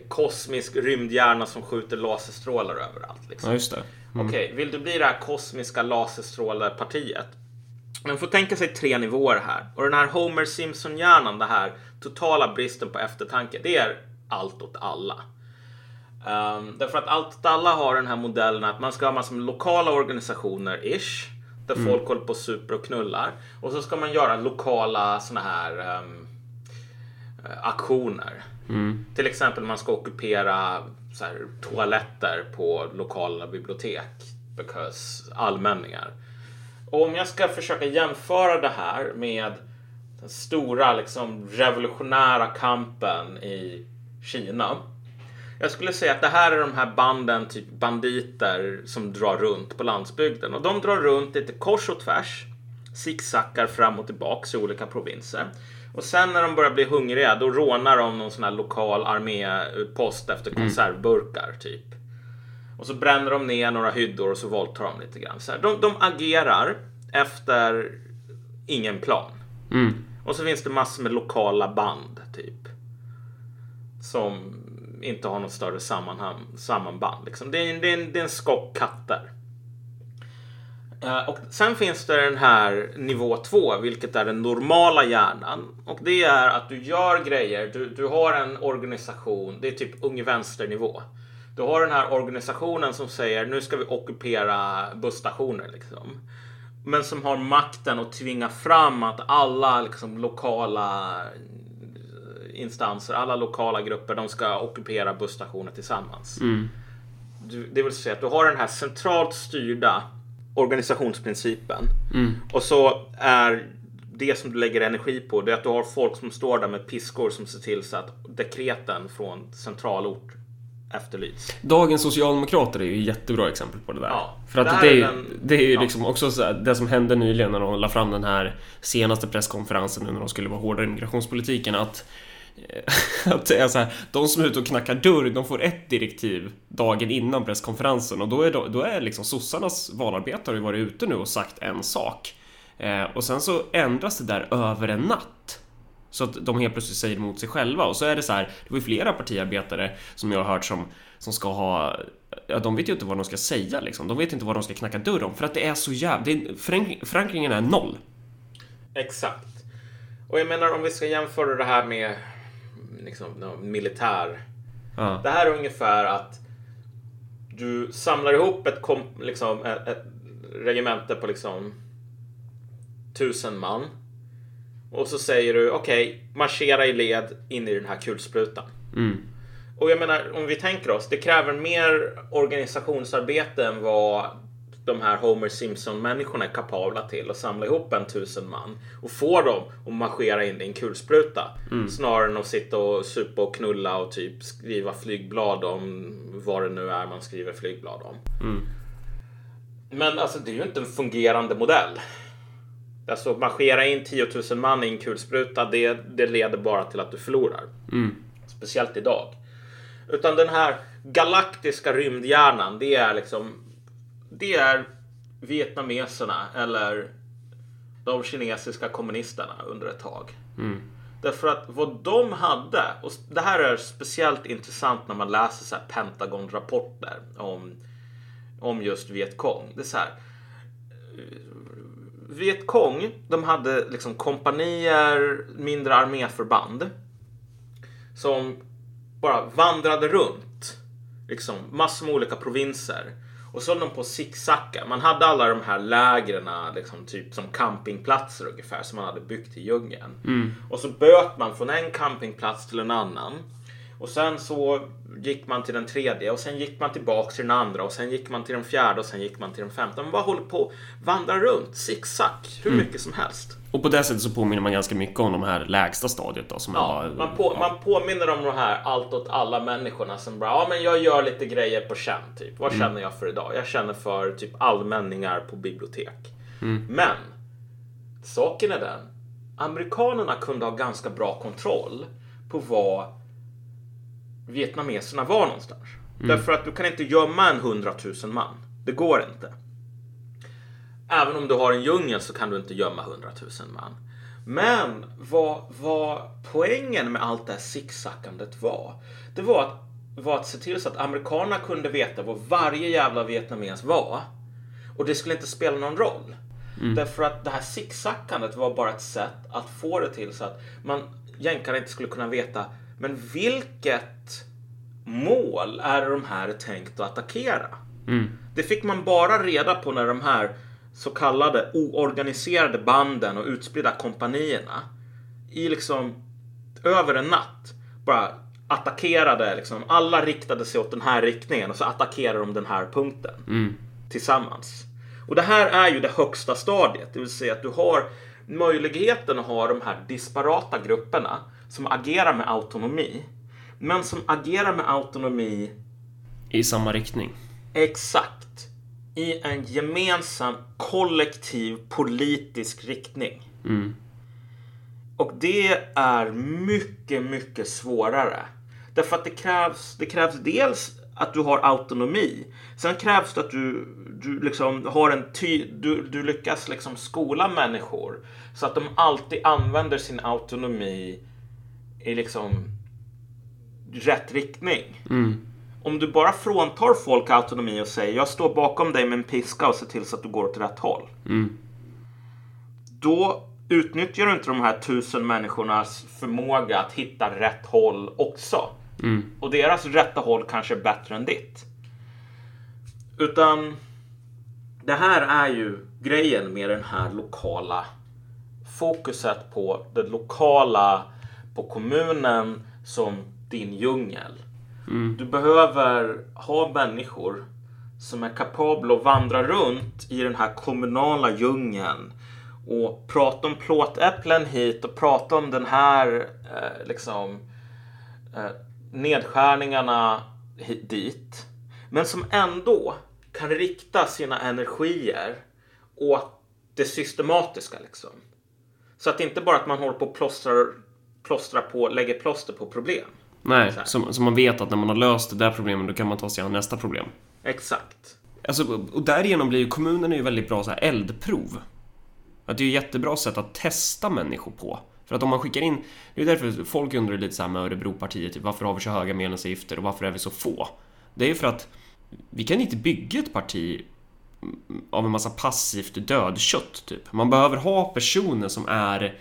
kosmisk rymdhjärna som skjuter laserstrålar överallt. Liksom. Ja, just det. Okej, vill du bli det här kosmiska laserstrålarpartiet? Man får tänka sig tre nivåer här. Och den här Homer Simpson-hjärnan, den här totala bristen på eftertanke, det är allt åt alla. Um, därför att allt åt alla har den här modellen att man ska ha massor med lokala organisationer, ish. Där folk håller på och super och knullar. Och så ska man göra lokala såna här ehm, eh, Mm. Till exempel man ska ockupera så här, toaletter på lokala bibliotek. Because allmänningar. Och om jag ska försöka jämföra det här med den stora liksom, revolutionära kampen i Kina. Jag skulle säga att det här är de här banden, typ banditer som drar runt på landsbygden. Och de drar runt lite kors och tvärs. Zigzaggar fram och tillbaks i olika provinser. Och sen när de börjar bli hungriga då rånar de någon sån här lokal armépost efter konservburkar typ. Och så bränner de ner några hyddor och så våldtar de lite grann. Så de, de agerar efter ingen plan. Och så finns det massor med lokala band typ. Som inte har något större sammanhang, sammanband. Liksom. Det, är, en- det, är en, det är en skock katter. Eh, och sen finns det den här nivå 2, vilket är den normala hjärnan. Och det är att du gör grejer, du, du har en organisation, det är typ ung vänsternivå. Du har den här organisationen som säger nu ska vi ockupera busstationer liksom. Men som har makten att tvinga fram att alla liksom, lokala instanser, alla lokala grupper, de ska ockupera busstationer tillsammans. Du, det vill säga att du har den här centralt styrda organisationsprincipen. Och så är det som du lägger energi på, det är att du har folk som står där med piskor som ser till så att dekreten från centralort efterlyst. Dagens Socialdemokrater är ju jättebra exempel på det där. Ja, För det att det, är den- det är ju ja. liksom också så här, det som hände nyligen när de la fram den här senaste presskonferensen nu när de skulle vara hårdare i migrationspolitiken att Eh, att det är så här, de som är ute och knackar dörr, de får ett direktiv dagen innan presskonferensen och då är, då, då är liksom sossarnas valarbetare ju varit ute nu och sagt en sak. Eh, och sen så ändras det där över en natt. Så att de helt plötsligt säger emot sig själva och så är det så här, det var ju flera partiarbetare som jag har hört som, som ska ha Ja, de vet ju inte vad de ska säga liksom. De vet inte vad de ska knacka dörr om för att det är så jävla... Förankringen är noll. Exakt. Och jag menar om vi ska jämföra det här med liksom, militär. Ja. Det här är ungefär att du samlar ihop ett, kom, liksom, ett, ett regemente på liksom tusen man. Och så säger du okej, marschera i led in i den här kulsprutan. Mm. Och jag menar, om vi tänker oss, det kräver mer organisationsarbete än vad de här Homer Simpson-människorna är kapabla till att samla ihop en tusen man och få dem att marschera in i en kulspruta. Snarare än att sitta och supa och knulla och typ skriva flygblad om vad det nu är man skriver flygblad om. Men alltså, det är ju inte en fungerande modell. Alltså marschera in 10 000 man i en kulspruta, det, det leder bara till att du förlorar. Speciellt idag. Utan den här galaktiska rymdhjärnan, det är liksom... Det är vietnameserna eller de kinesiska kommunisterna under ett tag. Därför att vad de hade, och det här är speciellt intressant när man läser så här Pentagon-rapporter om, om just Vietkong. Det är så här, Vietkong, de hade liksom kompanier, mindre arméförband som bara vandrade runt. Liksom massor med olika provinser. Och så höll de på att zigzacka. Man hade alla de här lägren liksom typ som campingplatser ungefär som man hade byggt i djungeln. Och så böt man från en campingplats till en annan. Och sen så gick man till den tredje och sen gick man tillbaks till den andra och sen gick man till den fjärde och sen gick man till den femte. Man bara håller på vandrar runt, zigzag, hur mycket som helst. Och på det sättet så påminner man ganska mycket om de här lägsta stadiet då som Ja, var... man, på, man påminner om de här allt åt alla människorna som bara, ja men jag gör lite grejer på känn typ. Vad känner jag för idag? Jag känner för typ allmänningar på bibliotek. Men saken är den, amerikanerna kunde ha ganska bra kontroll på vad vietnameserna var någonstans. Därför att du kan inte gömma en hundratusen man. Det går inte. Även om du har en djungel så kan du inte gömma hundratusen man. Men vad, vad poängen med allt det här zigzackandet var, det var att, var att se till så att amerikanerna kunde veta var varje jävla vietnames var. Och det skulle inte spela någon roll. Därför att det här zigzackandet var bara ett sätt att få det till så att man jänkarna inte skulle kunna veta men vilket mål är de här är tänkt att attackera? Det fick man bara reda på när de här så kallade oorganiserade banden och utspridda kompanierna i liksom över en natt bara attackerade liksom. Alla riktade sig åt den här riktningen och så attackerade de den här punkten tillsammans. Och det här är ju det högsta stadiet, det vill säga att du har möjligheten att ha de här disparata grupperna som agerar med autonomi, men som agerar med autonomi I samma riktning. exakt i en gemensam kollektiv politisk riktning. Och det är mycket, mycket svårare. Därför att det krävs, det krävs dels att du har autonomi. Sen krävs det att du, du, liksom har en ty, du, du lyckas liksom skola människor så att de alltid använder sin autonomi i liksom rätt riktning. Om du bara fråntar folk autonomi och säger jag står bakom dig med en piska och ser till så att du går åt rätt håll. Då utnyttjar du inte de här tusen människornas förmåga att hitta rätt håll också. Och deras rätta håll kanske är bättre än ditt. Utan det här är ju grejen med den här lokala fokuset på det lokala, på kommunen som din djungel. Du behöver ha människor som är kapabla att vandra runt i den här kommunala djungeln och prata om plåtäpplen hit och prata om den här eh, liksom eh, nedskärningarna hi- dit. Men som ändå kan rikta sina energier åt det systematiska liksom. Så att det inte bara att man håller på och plåstrar, plåstrar på, lägger plåster på problem. Nej, så man vet att när man har löst det där problemet då kan man ta sig an nästa problem. Exakt. Alltså, och därigenom blir ju kommunen ju väldigt bra så här eldprov. Att det är ju ett jättebra sätt att testa människor på. För att om man skickar in, det är därför folk undrar lite så här med Örebropartiet, typ, varför har vi så höga medlemsavgifter och varför är vi så få? Det är ju för att vi kan inte bygga ett parti av en massa passivt dödkött, typ. Man behöver ha personer som är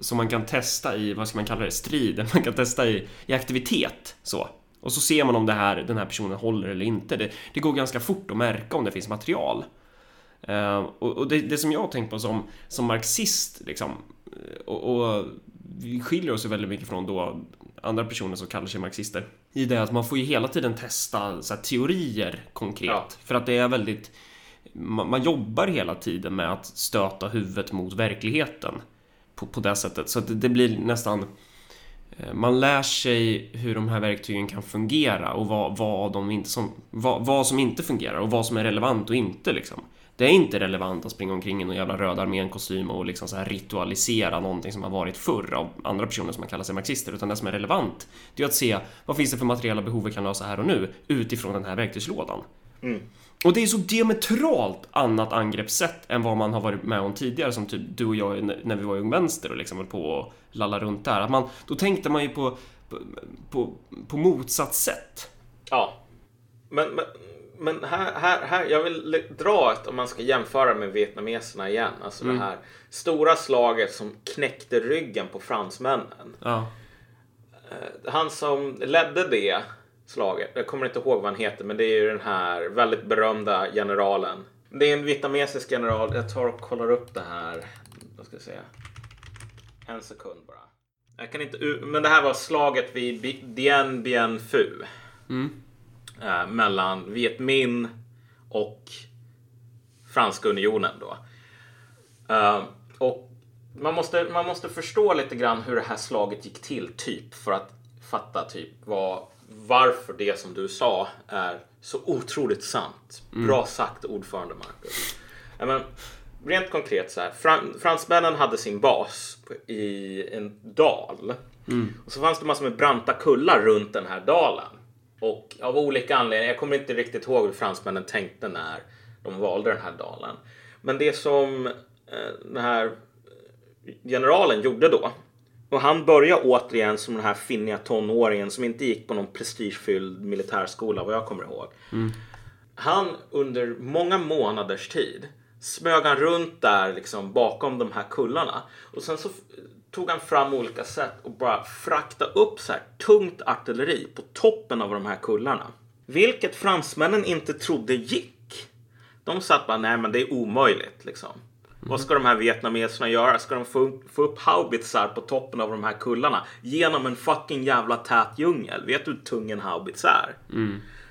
som man kan testa i, vad ska man kalla det, strid, man kan testa i, i aktivitet. Så. Och så ser man om det här, den här personen håller eller inte. Det, det går ganska fort att märka om det finns material. Eh, och det, det som jag har tänkt på som, som marxist, liksom, eh, och, och vi skiljer oss ju väldigt mycket från då andra personer som kallar sig marxister. I det att man får ju hela tiden testa så här, teorier konkret. Ja. För att det är väldigt... Man, man jobbar hela tiden med att stöta huvudet mot verkligheten. På, på det sättet. Så att det, det blir nästan... Eh, man lär sig hur de här verktygen kan fungera och vad, vad, de inte som, vad, vad som inte fungerar och vad som är relevant och inte liksom. Det är inte relevant att springa omkring i någon jävla röd armén-kostym och liksom så här ritualisera någonting som har varit förr av andra personer som man kallar sig marxister. Utan det som är relevant, det är att se vad finns det för materiella behov vi kan lösa här och nu utifrån den här verktygslådan. Mm. Och det är så diametralt annat angreppssätt än vad man har varit med om tidigare som typ du och jag när vi var i Ung Vänster och liksom höll på och lalla runt där. Att man, då tänkte man ju på, på, på, på motsatt sätt. Ja. Men, men, men här, här, här, jag vill dra ett, om man ska jämföra med vietnameserna igen. Alltså det här stora slaget som knäckte ryggen på fransmännen. Ja. Han som ledde det slaget, jag kommer inte ihåg vad han heter, men det är ju den här väldigt berömda generalen. Det är en vietnamesisk general. Jag tar och kollar upp det här. Vad ska jag säga? En sekund bara. Jag kan inte, men det här var slaget vid Dien Bien Phu. Eh, mellan Viet Minh och Franska unionen då. Eh, och man måste, man måste förstå lite grann hur det här slaget gick till, typ, för att fatta typ vad, varför det som du sa är så otroligt sant. Bra sagt, ordförande Marcus. Men, rent konkret så här, fran, fransmännen hade sin bas i en dal. Och så fanns det massor med branta kullar runt den här dalen. Och av olika anledningar, jag kommer inte riktigt ihåg hur fransmännen tänkte när de valde den här dalen. Men det som eh, den här generalen gjorde då. Och han börjar återigen som den här finniga tonåringen som inte gick på någon prestigefylld militärskola vad jag kommer ihåg. Han under många månaders tid smög han runt där liksom bakom de här kullarna. Och sen så tog han fram olika sätt och bara frakta upp så här tungt artilleri på toppen av de här kullarna. Vilket fransmännen inte trodde gick. De satt bara, nej men det är omöjligt liksom. Vad ska de här vietnameserna göra? Ska de få, få upp haubitsar på toppen av de här kullarna genom en fucking jävla tät djungel? Vet du hur tung en haubits är?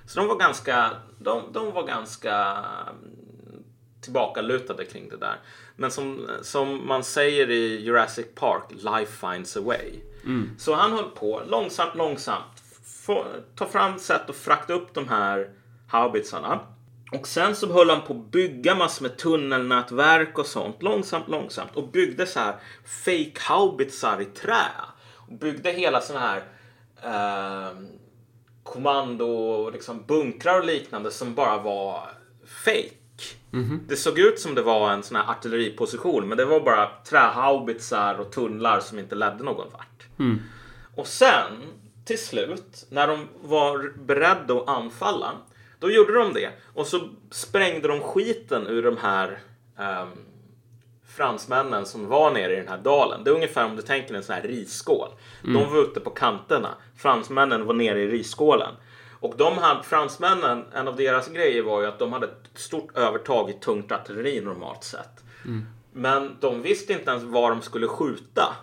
Så de var ganska, de, de var ganska mm, tillbakalutade kring det där. Men som, som man säger i Jurassic Park, life finds a way. Så han höll på långsamt, långsamt. Få, ta fram sätt att frakta upp de här haubitsarna. Och sen så höll han på att bygga massor med tunnelnätverk och sånt. Långsamt, långsamt. Och byggde så här fake haubitsar i trä. Och byggde hela såna här eh, kommando, liksom bunkrar och liknande som bara var fake. Det såg ut som det var en sån här artilleriposition men det var bara trähaubitsar och tunnlar som inte ledde någon vart. Och sen till slut när de var beredda att anfalla då gjorde de det och så sprängde de skiten ur de här ehm, fransmännen som var nere i den här dalen. Det är ungefär om du tänker en sån här risskål. De var ute på kanterna. Fransmännen var nere i risskålen. Och de hade, fransmännen, en av deras grejer var ju att de hade ett stort övertag i tungt artilleri normalt sett. Men de visste inte ens var de skulle skjuta.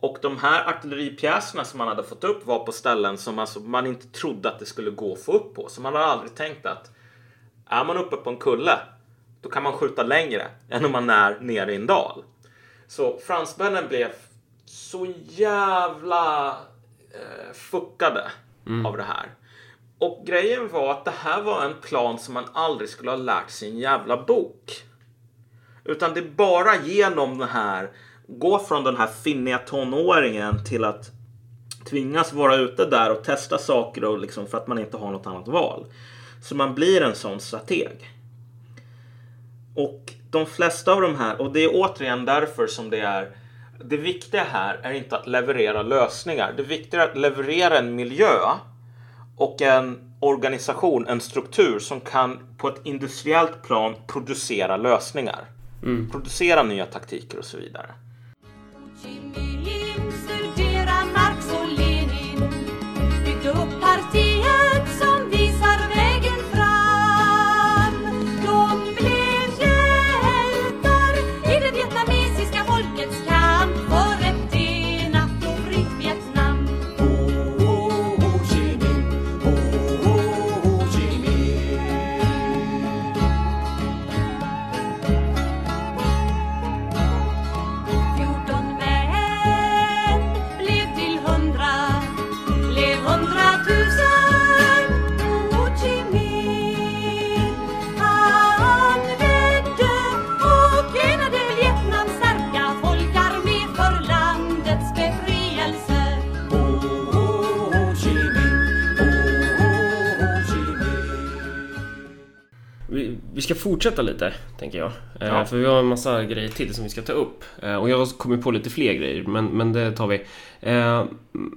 Och de här artilleripjäserna som man hade fått upp var på ställen som alltså man inte trodde att det skulle gå att få upp på. Så man har aldrig tänkt att är man uppe på en kulle då kan man skjuta längre än om man är nere i en dal. Så fransmännen blev så jävla eh, fuckade av det här. Och grejen var att det här var en plan som man aldrig skulle ha lärt sig i en jävla bok. Utan det är bara genom den här, gå från den här finniga tonåringen till att tvingas vara ute där och testa saker och liksom för att man inte har något annat val. Så man blir en sån strateg. Och de flesta av de här, och det är återigen därför som det är det viktiga här är inte att leverera lösningar. Det viktiga är att leverera en miljö och en organisation, en struktur som kan på ett industriellt plan producera lösningar. Producera nya taktiker och så vidare. She ska fortsätta lite, tänker jag. Eh, Ja. För vi har en massa grejer till som vi ska ta upp. Eh, och jag har kommit på lite fler grejer, men, men det tar vi. Eh,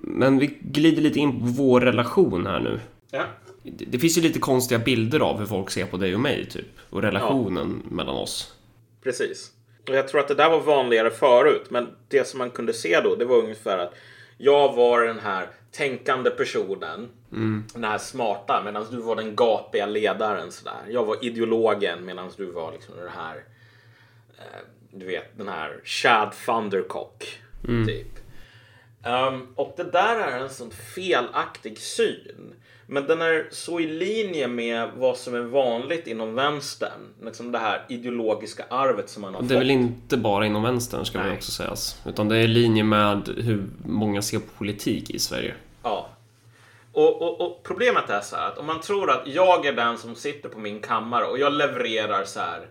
men vi glider lite in på vår relation här nu. Ja. Det, det finns ju lite konstiga bilder av hur folk ser på dig och mig, typ. Och relationen mellan oss. Precis. Och jag tror att det där var vanligare förut. Men det som man kunde se då, det var ungefär att jag var den här tänkande personen. Den här smarta, medan du var den gapiga ledaren. Sådär. Jag var ideologen medan du var liksom den här, eh, du vet, den här Chad Thundercock. Typ. Ehm, och det där är en sån felaktig syn. Men den är så i linje med vad som är vanligt inom vänstern. Liksom det här ideologiska arvet som man har Och det är fått. väl inte bara inom vänstern, ska Nej. också sägas. Utan det är i linje med hur många ser på politik i Sverige. Ja. Och, och, och problemet är så här att om man tror att jag är den som sitter på min kammare och jag levererar så här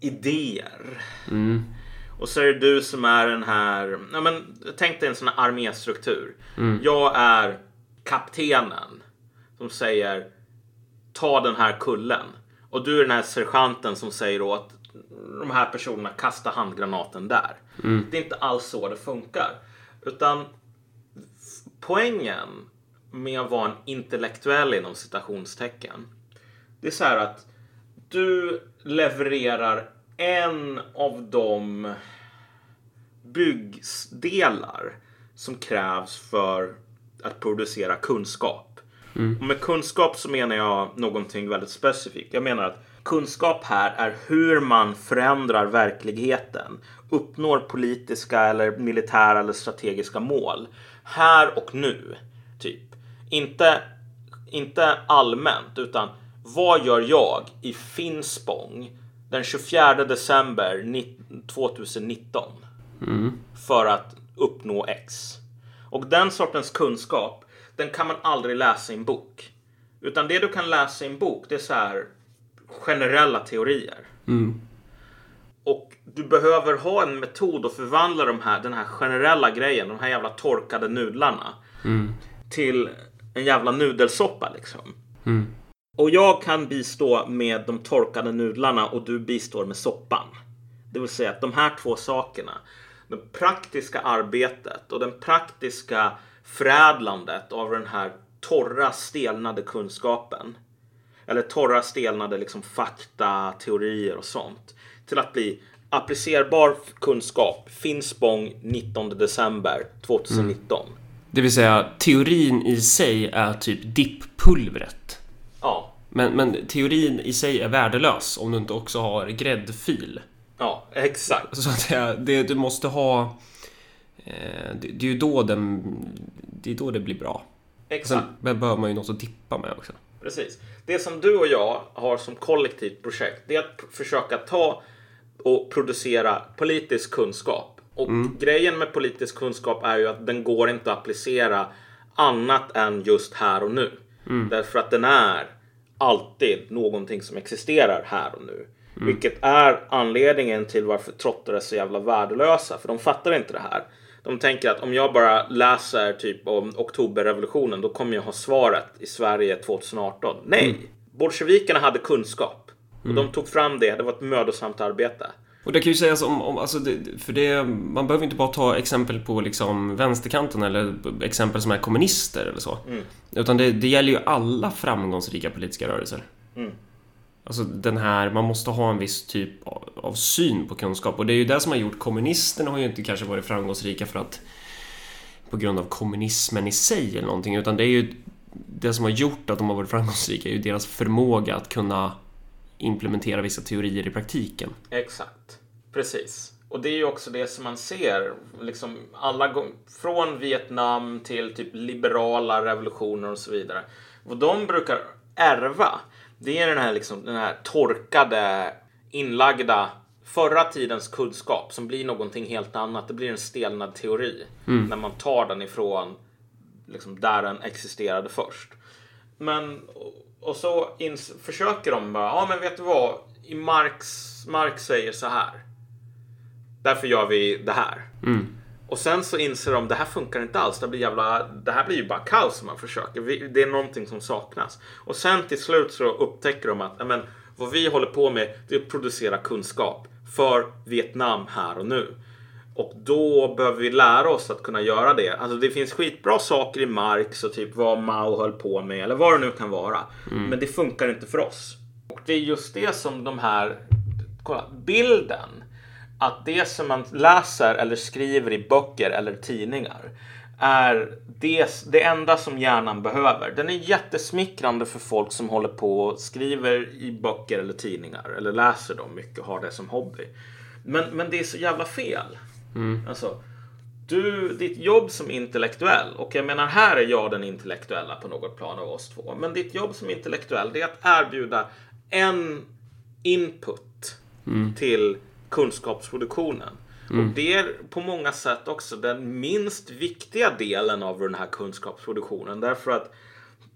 idéer. Och så är det du som är den här, ja men tänk dig en sån här arméstruktur. Jag är kaptenen som säger ta den här kullen. Och du är den här sergeanten som säger åt de här personerna kasta handgranaten där. Det är inte alls så det funkar. Utan poängen med att vara en intellektuell inom citationstecken. Det är så här att du levererar en av de byggdelar som krävs för att producera kunskap. Och med kunskap så menar jag någonting väldigt specifikt. Jag menar att kunskap här är hur man förändrar verkligheten, uppnår politiska eller militära eller strategiska mål här och nu. Typ. Inte, inte allmänt, utan vad gör jag i Finspång den 24 december ni- 2019 för att uppnå X? Och den sortens kunskap, den kan man aldrig läsa i en bok. Utan det du kan läsa i en bok, det är så här generella teorier. Och du behöver ha en metod att förvandla de här, den här generella grejen, de här jävla torkade nudlarna till en jävla nudelsoppa liksom. Och jag kan bistå med de torkade nudlarna och du bistår med soppan. Det vill säga att de här två sakerna, det praktiska arbetet och den praktiska förädlandet av den här torra stelnade kunskapen. Eller torra stelnade liksom fakta, teorier och sånt. Till att bli applicerbar kunskap. Finspång 19 december 2019. Det vill säga, teorin i sig är typ dipppulvret. Ja, Men, men teorin i sig är värdelös om du inte också har gräddfil. Ja, exakt. Så att det, det du måste ha... Eh, det, det är ju då den... Det är då det blir bra. Exakt. Sen behöver man ju något att dippa med också. Precis. Det som du och jag har som kollektivt projekt det är att försöka ta och producera politisk kunskap. Och grejen med politisk kunskap är ju att den går inte att applicera annat än just här och nu. Därför att den är alltid någonting som existerar här och nu. Vilket är anledningen till varför trottar är så jävla värdelösa. För de fattar inte det här. De tänker att om jag bara läser typ om oktoberrevolutionen då kommer jag ha svaret i Sverige 2018. Nej! Bolsjevikerna hade kunskap. Och de tog fram det. Det var ett mödosamt arbete. Och det kan ju sägas om, om alltså det, för det, man behöver inte bara ta exempel på liksom vänsterkanten eller exempel som är kommunister eller så. Utan det, det gäller ju alla framgångsrika politiska rörelser. Alltså den här, man måste ha en viss typ av, av syn på kunskap och det är ju det som har gjort kommunisterna har ju inte kanske varit framgångsrika för att på grund av kommunismen i sig eller någonting utan det är ju det som har gjort att de har varit framgångsrika är ju deras förmåga att kunna implementera vissa teorier i praktiken. Exakt, precis. Och det är ju också det som man ser, liksom alla gång, från Vietnam till typ liberala revolutioner och så vidare. Vad de brukar ärva, det är den här, liksom, den här torkade, inlagda förra tidens kunskap som blir någonting helt annat. Det blir en stelnad teori när man tar den ifrån liksom, där den existerade först. Men, och så försöker de bara, ja men vet du vad, i Marx, Marx säger så här. Därför gör vi det här. Och sen så inser de, det här funkar inte alls. Det, blir jävla, det här blir ju bara kaos om man försöker. Vi, det är någonting som saknas. Och sen till slut så upptäcker de att, ja, men, vad vi håller på med, det är att producera kunskap för Vietnam här och nu. Och då behöver vi lära oss att kunna göra det. Alltså det finns skitbra saker i Marx och typ vad Mao höll på med eller vad det nu kan vara. Men det funkar inte för oss. Och det är just det som de här, kolla, bilden. Att det som man läser eller skriver i böcker eller tidningar är det, det enda som hjärnan behöver. Den är jättesmickrande för folk som håller på och skriver i böcker eller tidningar eller läser dem mycket och har det som hobby. Men, men det är så jävla fel. Alltså, du, ditt jobb som intellektuell, och jag menar här är jag den intellektuella på något plan av oss två, men ditt jobb som intellektuell det är att erbjuda en input till kunskapsproduktionen. Och det är på många sätt också den minst viktiga delen av den här kunskapsproduktionen. Därför att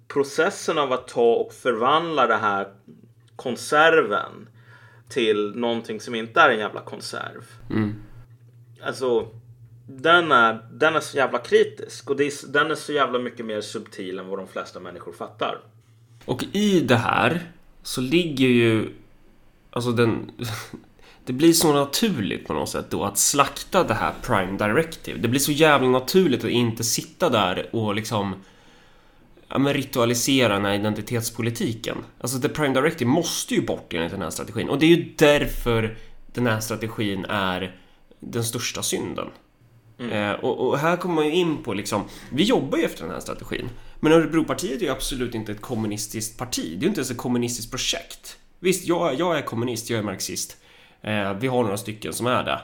processen av att ta och förvandla det här konserven till någonting som inte är en jävla konserv. Alltså, den är, den är så jävla kritisk och är, den är så jävla mycket mer subtil än vad de flesta människor fattar. Och i det här så ligger ju... Alltså den... Det blir så naturligt på något sätt då att slakta det här Prime Directive. Det blir så jävla naturligt att inte sitta där och liksom ja, men ritualisera den här identitetspolitiken. Alltså The Prime Directive måste ju bort enligt den här strategin och det är ju därför den här strategin är den största synden. Eh, och, och här kommer man ju in på liksom, vi jobbar ju efter den här strategin. Men Örebropartiet är ju absolut inte ett kommunistiskt parti. Det är ju inte ens ett kommunistiskt projekt. Visst, jag, jag är kommunist, jag är marxist. Eh, vi har några stycken som är det.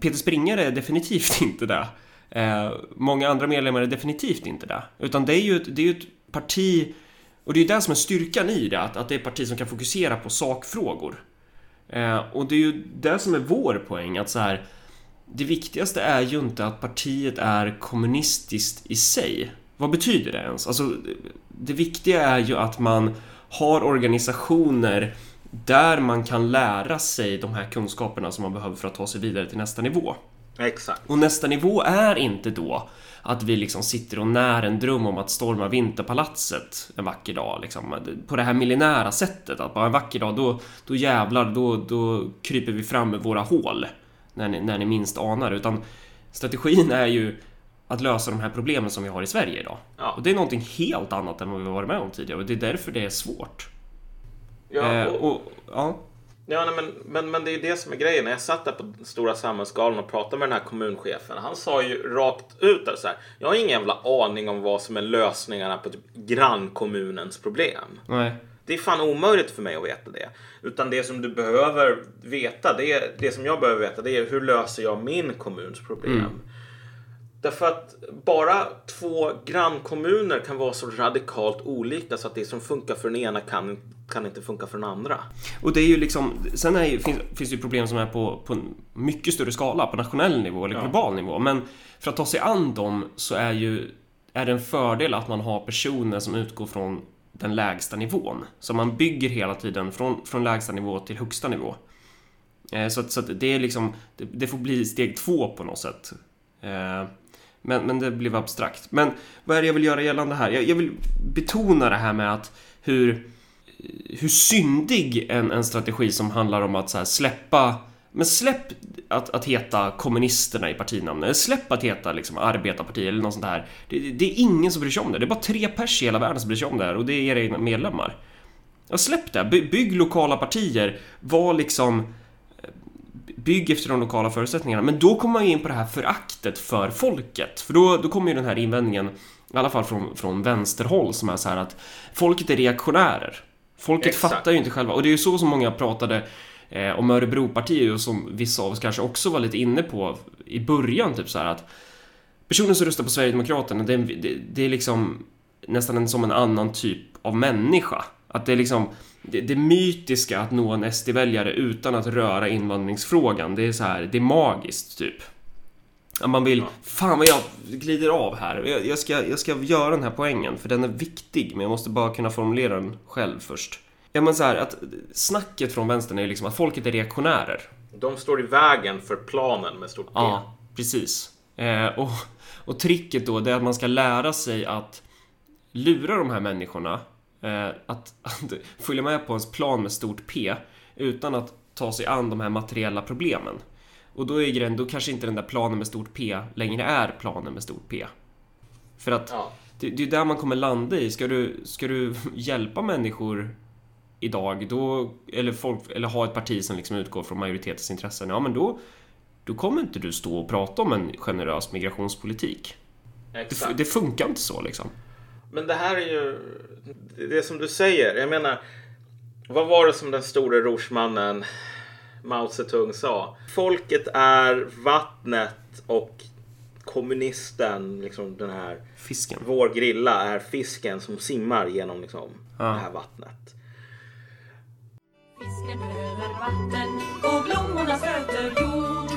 Peter Springare är definitivt inte det. Eh, många andra medlemmar är definitivt inte det. Utan det är ju ett, det är ju ett parti, och det är ju det som är styrkan i det, att, att det är ett parti som kan fokusera på sakfrågor. Eh, och det är ju det som är vår poäng, att så här det viktigaste är ju inte att partiet är kommunistiskt i sig. Vad betyder det ens? Alltså, det viktiga är ju att man har organisationer där man kan lära sig de här kunskaperna som man behöver för att ta sig vidare till nästa nivå. Exakt. Och nästa nivå är inte då att vi liksom sitter och när en dröm om att storma Vinterpalatset en vacker dag. Liksom, på det här millinära sättet. Att bara en vacker dag, då, då jävlar, då, då kryper vi fram med våra hål. När ni, när ni minst anar. Utan strategin är ju att lösa de här problemen som vi har i Sverige idag. Ja. Och det är någonting helt annat än vad vi varit med om tidigare. Och det är därför det är svårt. Ja, Eh, och, och, ja. ja nej, men, men, men det är det som är grejen. När jag satt där på Stora Samhällsgalan och pratade med den här kommunchefen. Han sa ju rakt ut där så här. Jag har ingen jävla aning om vad som är lösningarna på typ grannkommunens problem. Nej. Det är fan omöjligt för mig att veta det. Utan det som du behöver veta, det, är, det som jag behöver veta, det är hur löser jag min kommuns problem? Därför att bara två grannkommuner kan vara så radikalt olika så att det som funkar för den ena kan, kan inte funka för den andra. Och det är ju liksom, sen är ju, finns, finns det ju problem som är på, på mycket större skala, på nationell nivå eller global nivå. Men för att ta sig an dem så är ju är det en fördel att man har personer som utgår från den lägsta nivån. Så man bygger hela tiden från, från lägsta nivå till högsta nivå. Eh, så, att, så att det är liksom, det, det, får bli steg två på något sätt. Eh, men, men det blev abstrakt. Men vad är det jag vill göra gällande här? Jag, jag vill betona det här med att hur, hur syndig en, en strategi som handlar om att så här, släppa men släpp att, att heta kommunisterna i partinamnet. Släpp att heta liksom arbetarparti eller något sånt här. Det, det, är ingen som bryr sig om det. Det är bara tre pers i hela världen som bryr sig om det här och det är era egna medlemmar. Ja, släpp det. By, bygg lokala partier. Var liksom... Bygg efter de lokala förutsättningarna. Men då kommer man ju in på det här föraktet för folket. För då, då kommer ju den här invändningen, i alla fall från, från vänsterhåll, som är så här att folket är reaktionärer. Folket Exakt. fattar ju inte själva. Och det är ju så som många pratade eh, om Örebropartiet och som vissa av oss kanske också var lite inne på i början, typ så här att personen som röstar på Sverigedemokraterna, det, det, det är liksom nästan en, som en annan typ av människa. Att det är liksom det, det mytiska att nå en SD-väljare utan att röra invandringsfrågan, det är så här, det är magiskt typ. Att man vill, fan vad jag glider av här. Jag, jag, ska, jag ska göra den här poängen för den är viktig, men jag måste bara kunna formulera den själv först. Ja men så här, att snacket från vänstern är liksom att folket är reaktionärer. De står i vägen för planen med stort P. Ja, precis. Eh, och, och tricket då, det är att man ska lära sig att lura de här människorna att, att följa med på ens plan med stort P utan att ta sig an de här materiella problemen. Och då är grejen, då kanske inte den där planen med stort P längre är planen med stort P. För att Ja. det, det är där man kommer landa i. Ska du, ska du hjälpa människor idag, då, eller, folk, eller ha ett parti som liksom utgår från majoritetens intressen, ja men då, då kommer inte du stå och prata om en generös migrationspolitik. Det, det funkar inte så liksom. Men det här är ju det som du säger. Jag menar, vad var det som den store rorsmannen Mao Zedong sa? Folket är vattnet och kommunisten, liksom den här Fisken. vår grilla är fisken som simmar genom liksom, det här vattnet. Fisken behöver vatten och blommorna söter jord.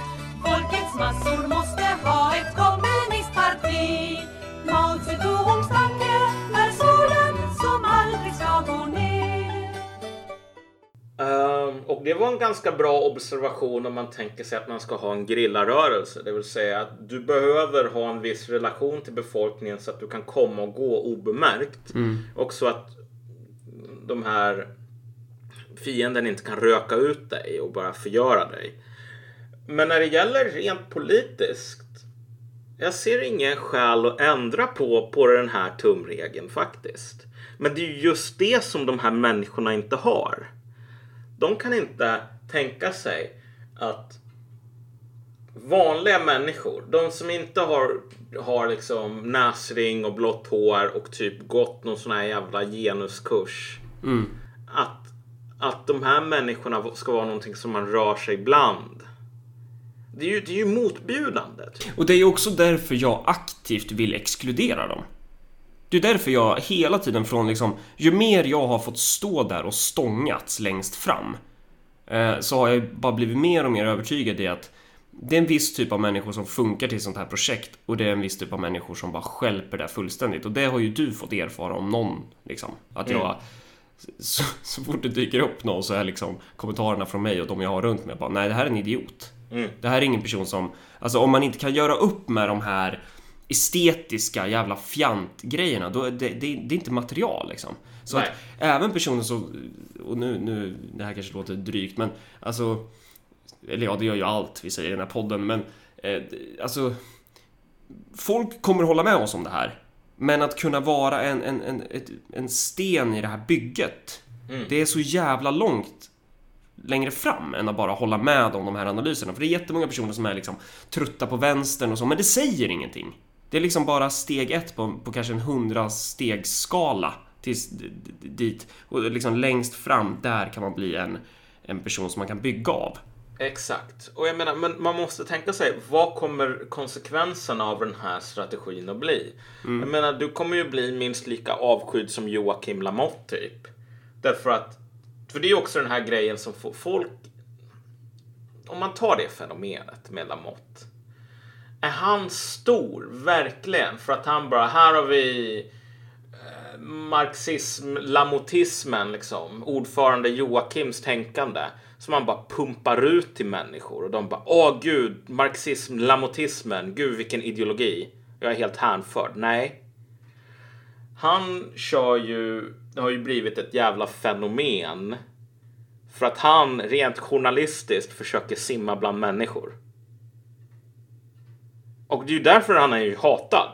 Folkets massor måste ha ett kommunistparti. Mao Zedongs tanke är solen som Ehm, och det var en ganska bra observation om man tänker sig att man ska ha en grillarrörelse. Det vill säga att du behöver ha en viss relation till befolkningen så att du kan komma och gå obemärkt. Och så att de här fienden inte kan röka ut dig och bara förgöra dig. Men när det gäller rent politiskt. Jag ser ingen skäl att ändra på, på den här tumregeln faktiskt. Men det är ju just det som de här människorna inte har. De kan inte tänka sig att vanliga människor, de som inte har, har liksom näsring och blått hår och typ gått någon sån här jävla genuskurs. Att, att de här människorna ska vara någonting som man rör sig bland. Det är ju, det är ju motbjudande. Och det är också därför jag aktivt vill exkludera dem. Det är därför jag hela tiden från liksom, ju mer jag har fått stå där och stångats längst fram, eh, så har jag bara blivit mer och mer övertygad i att det är en viss typ av människor som funkar till sånt här projekt och det är en viss typ av människor som bara stjälper det fullständigt. Och det har ju du fått erfara om någon, liksom. Att jag... Så, så fort det dyker upp någon så är liksom kommentarerna från mig och de jag har runt mig bara Nej, det här är en idiot. Det här är ingen person som... Alltså om man inte kan göra upp med de här estetiska jävla fjantgrejerna, då det, det, det är inte material liksom. Så Nej. att även personer som... Och nu, nu, det här kanske låter drygt, men alltså... Eller ja, det gör ju allt vi säger i den här podden, men... Eh, alltså... Folk kommer hålla med oss om det här. Men att kunna vara en, en, en, en sten i det här bygget, det är så jävla långt längre fram än att bara hålla med om de här analyserna. För det är jättemånga personer som är liksom trötta på vänstern och så, men det säger ingenting. Det är liksom bara steg ett på, på kanske en hundra stegsskala tills dit. Och liksom längst fram, där kan man bli en, en person som man kan bygga av. Exakt. Och jag menar, men man måste tänka sig, vad kommer konsekvenserna av den här strategin att bli? Jag menar, du kommer ju bli minst lika avskydd som Joakim Lamotte typ. Därför att, för det är ju också den här grejen som folk, om man tar det fenomenet med Lamotte är han stor, verkligen? För att han bara, här har vi eh, marxism, lamotismen liksom. Ordförande Joakims tänkande. Som han bara pumpar ut till människor. Och de bara, åh gud, marxism, lamotismen, gud vilken ideologi. Jag är helt hänförd. Nej. Han kör ju, det har ju blivit ett jävla fenomen. För att han rent journalistiskt försöker simma bland människor. Och det är ju därför han är ju hatad.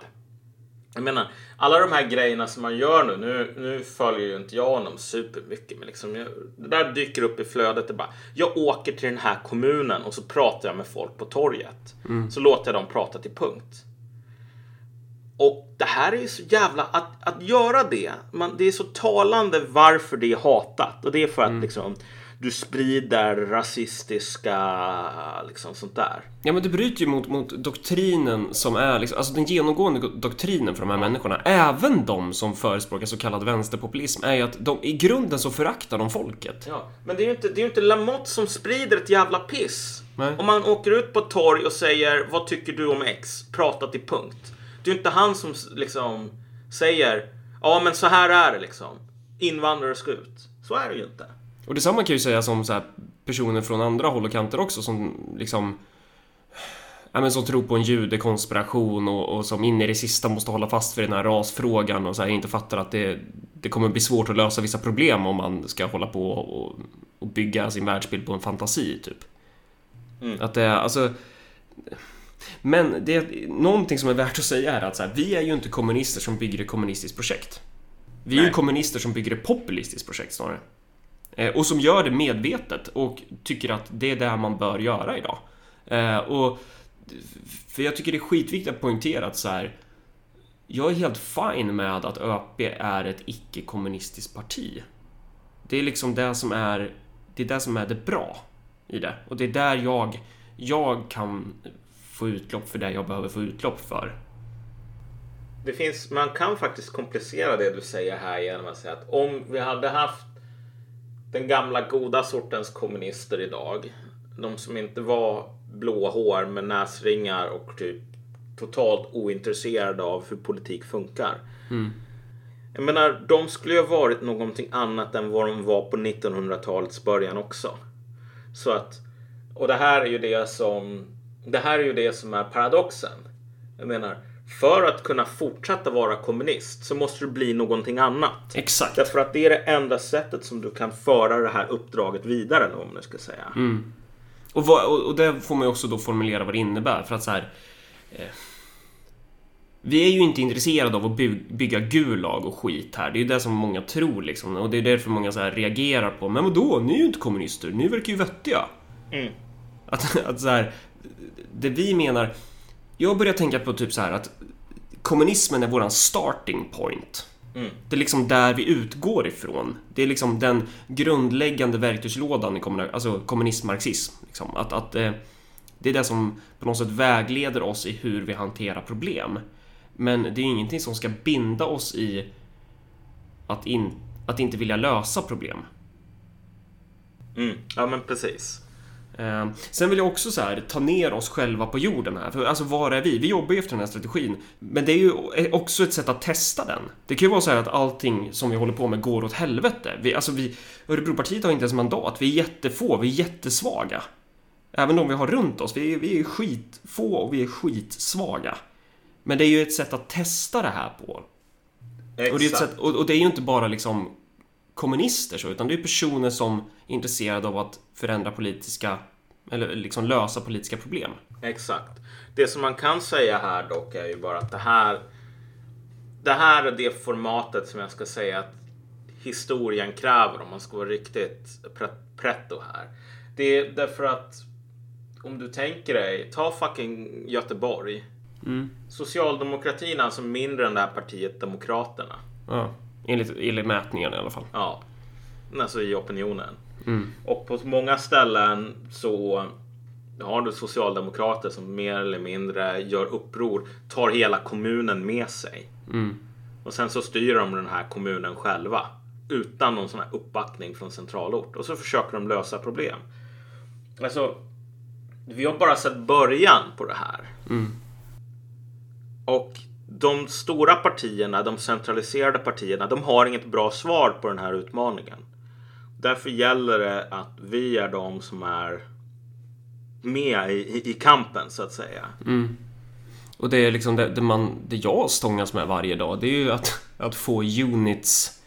Jag menar, alla de här grejerna som man gör nu, nu, nu följer ju inte jag honom supermycket, men liksom, jag, det där dyker upp i flödet. Det bara, jag åker till den här kommunen och så pratar jag med folk på torget. Så låter jag dem prata till punkt. Och det här är ju så jävla, att, att göra det, man, det är så talande varför det är hatat. Och det är för att liksom, du sprider rasistiska, liksom sånt där. Ja men det bryter ju mot, mot doktrinen som är liksom, alltså den genomgående doktrinen för de här människorna, även de som förespråkar så kallad vänsterpopulism, är ju att de, i grunden så föraktar de folket. Ja, men det är ju inte, det är inte Lamotte som sprider ett jävla piss. Nej. Om man åker ut på ett torg och säger vad tycker du om X? Prata till punkt. Det är ju inte han som liksom säger ja men så här är det liksom. Invandrare ska ut. Så är det ju inte. Och detsamma kan ju sägas om så personer från andra håll och kanter också som liksom Ja, men som tror på en judekonspiration och, och som in i det sista måste hålla fast vid den här rasfrågan och så här inte fattar att det, det kommer bli svårt att lösa vissa problem om man ska hålla på och, och bygga sin världsbild på en fantasi, typ. Att det, alltså... Men det någonting som är värt att säga är att så här, vi är ju inte kommunister som bygger ett kommunistiskt projekt. Vi är ju Nej. kommunister som bygger ett populistiskt projekt snarare. Eh, och som gör det medvetet och tycker att det är det man bör göra idag. Eh, och för jag tycker det är skitviktigt att poängtera att så här. Jag är helt fine med att ÖP är ett icke-kommunistiskt parti. Det är liksom det som är det är det som är det bra i det. Och det är där jag, jag kan få utlopp för det jag behöver få utlopp för. Det finns, man kan faktiskt komplicera det du säger här genom att säga att om vi hade haft den gamla goda sortens kommunister idag. De som inte var blå hår med näsringar och typ totalt ointresserade av hur politik funkar. Jag menar, de skulle ju ha varit någonting annat än vad de var på 1900-talets början också. Så att, och det här är ju det som, det här är ju det som är paradoxen. Jag menar, för att kunna fortsätta vara kommunist så måste du bli någonting annat. Exakt. Därför att det är det enda sättet som du kan föra det här uppdraget vidare, eller vad man nu ska säga. Och, vad, och, det får man ju också då formulera vad det innebär för att så här. Eh, vi är ju inte intresserade av att by, bygga Gulag och skit här. Det är ju det som många tror liksom. Och det är därför många så här reagerar på. Men vadå? Ni är ju inte kommunister. Ni verkar ju vettiga. Mm. Att, att så här. Det vi menar. Jag börjar tänka på typ så här att kommunismen är våran starting point. Det är liksom där vi utgår ifrån. Det är liksom den grundläggande verktygslådan i kommuni- alltså kommunism-marxism. Liksom. Att, att, eh, det är det som på något sätt vägleder oss i hur vi hanterar problem. Men det är ingenting som ska binda oss i att, in, att inte vilja lösa problem. Mm. Ja, men precis. Eh, sen vill jag också så här, ta ner oss själva på jorden här. För alltså, var är vi? Vi jobbar ju efter den här strategin. Men det är ju också ett sätt att testa den. Det kan ju vara så här att allting som vi håller på med går åt helvete. Vi, alltså vi, Örebropartiet har inte ens mandat. Vi är jättefå, vi är jättesvaga. Även de vi har runt oss. Vi är, vi är skitfå och vi är skitsvaga. Men det är ju ett sätt att testa det här på. Exakt. Och det, är ett sätt, och, och det är ju inte bara liksom kommunister så, utan det är personer som är intresserade av att förändra politiska, eller liksom lösa politiska problem. Exakt. Det som man kan säga här dock är ju bara att det här det här är det formatet som jag ska säga att historien kräver om man ska vara riktigt pre- pretto här. Det är därför att om du tänker dig, ta fucking Göteborg. Socialdemokratin är alltså mindre än det här partiet Demokraterna. Ja, enligt, enligt mätningen i alla fall. Ja, alltså i opinionen. Och på många ställen så har du socialdemokrater som mer eller mindre gör uppror, tar hela kommunen med sig. Och sen så styr de den här kommunen själva utan någon sån här uppbackning från centralort. Och så försöker de lösa problem. Alltså, vi har bara sett början på det här. Och de stora partierna, de centraliserade partierna, de har inget bra svar på den här utmaningen. Därför gäller det att vi är de som är med i, i, kampen så att säga. Och det är liksom det, det, man, det jag stångas med varje dag, det är ju att, att få units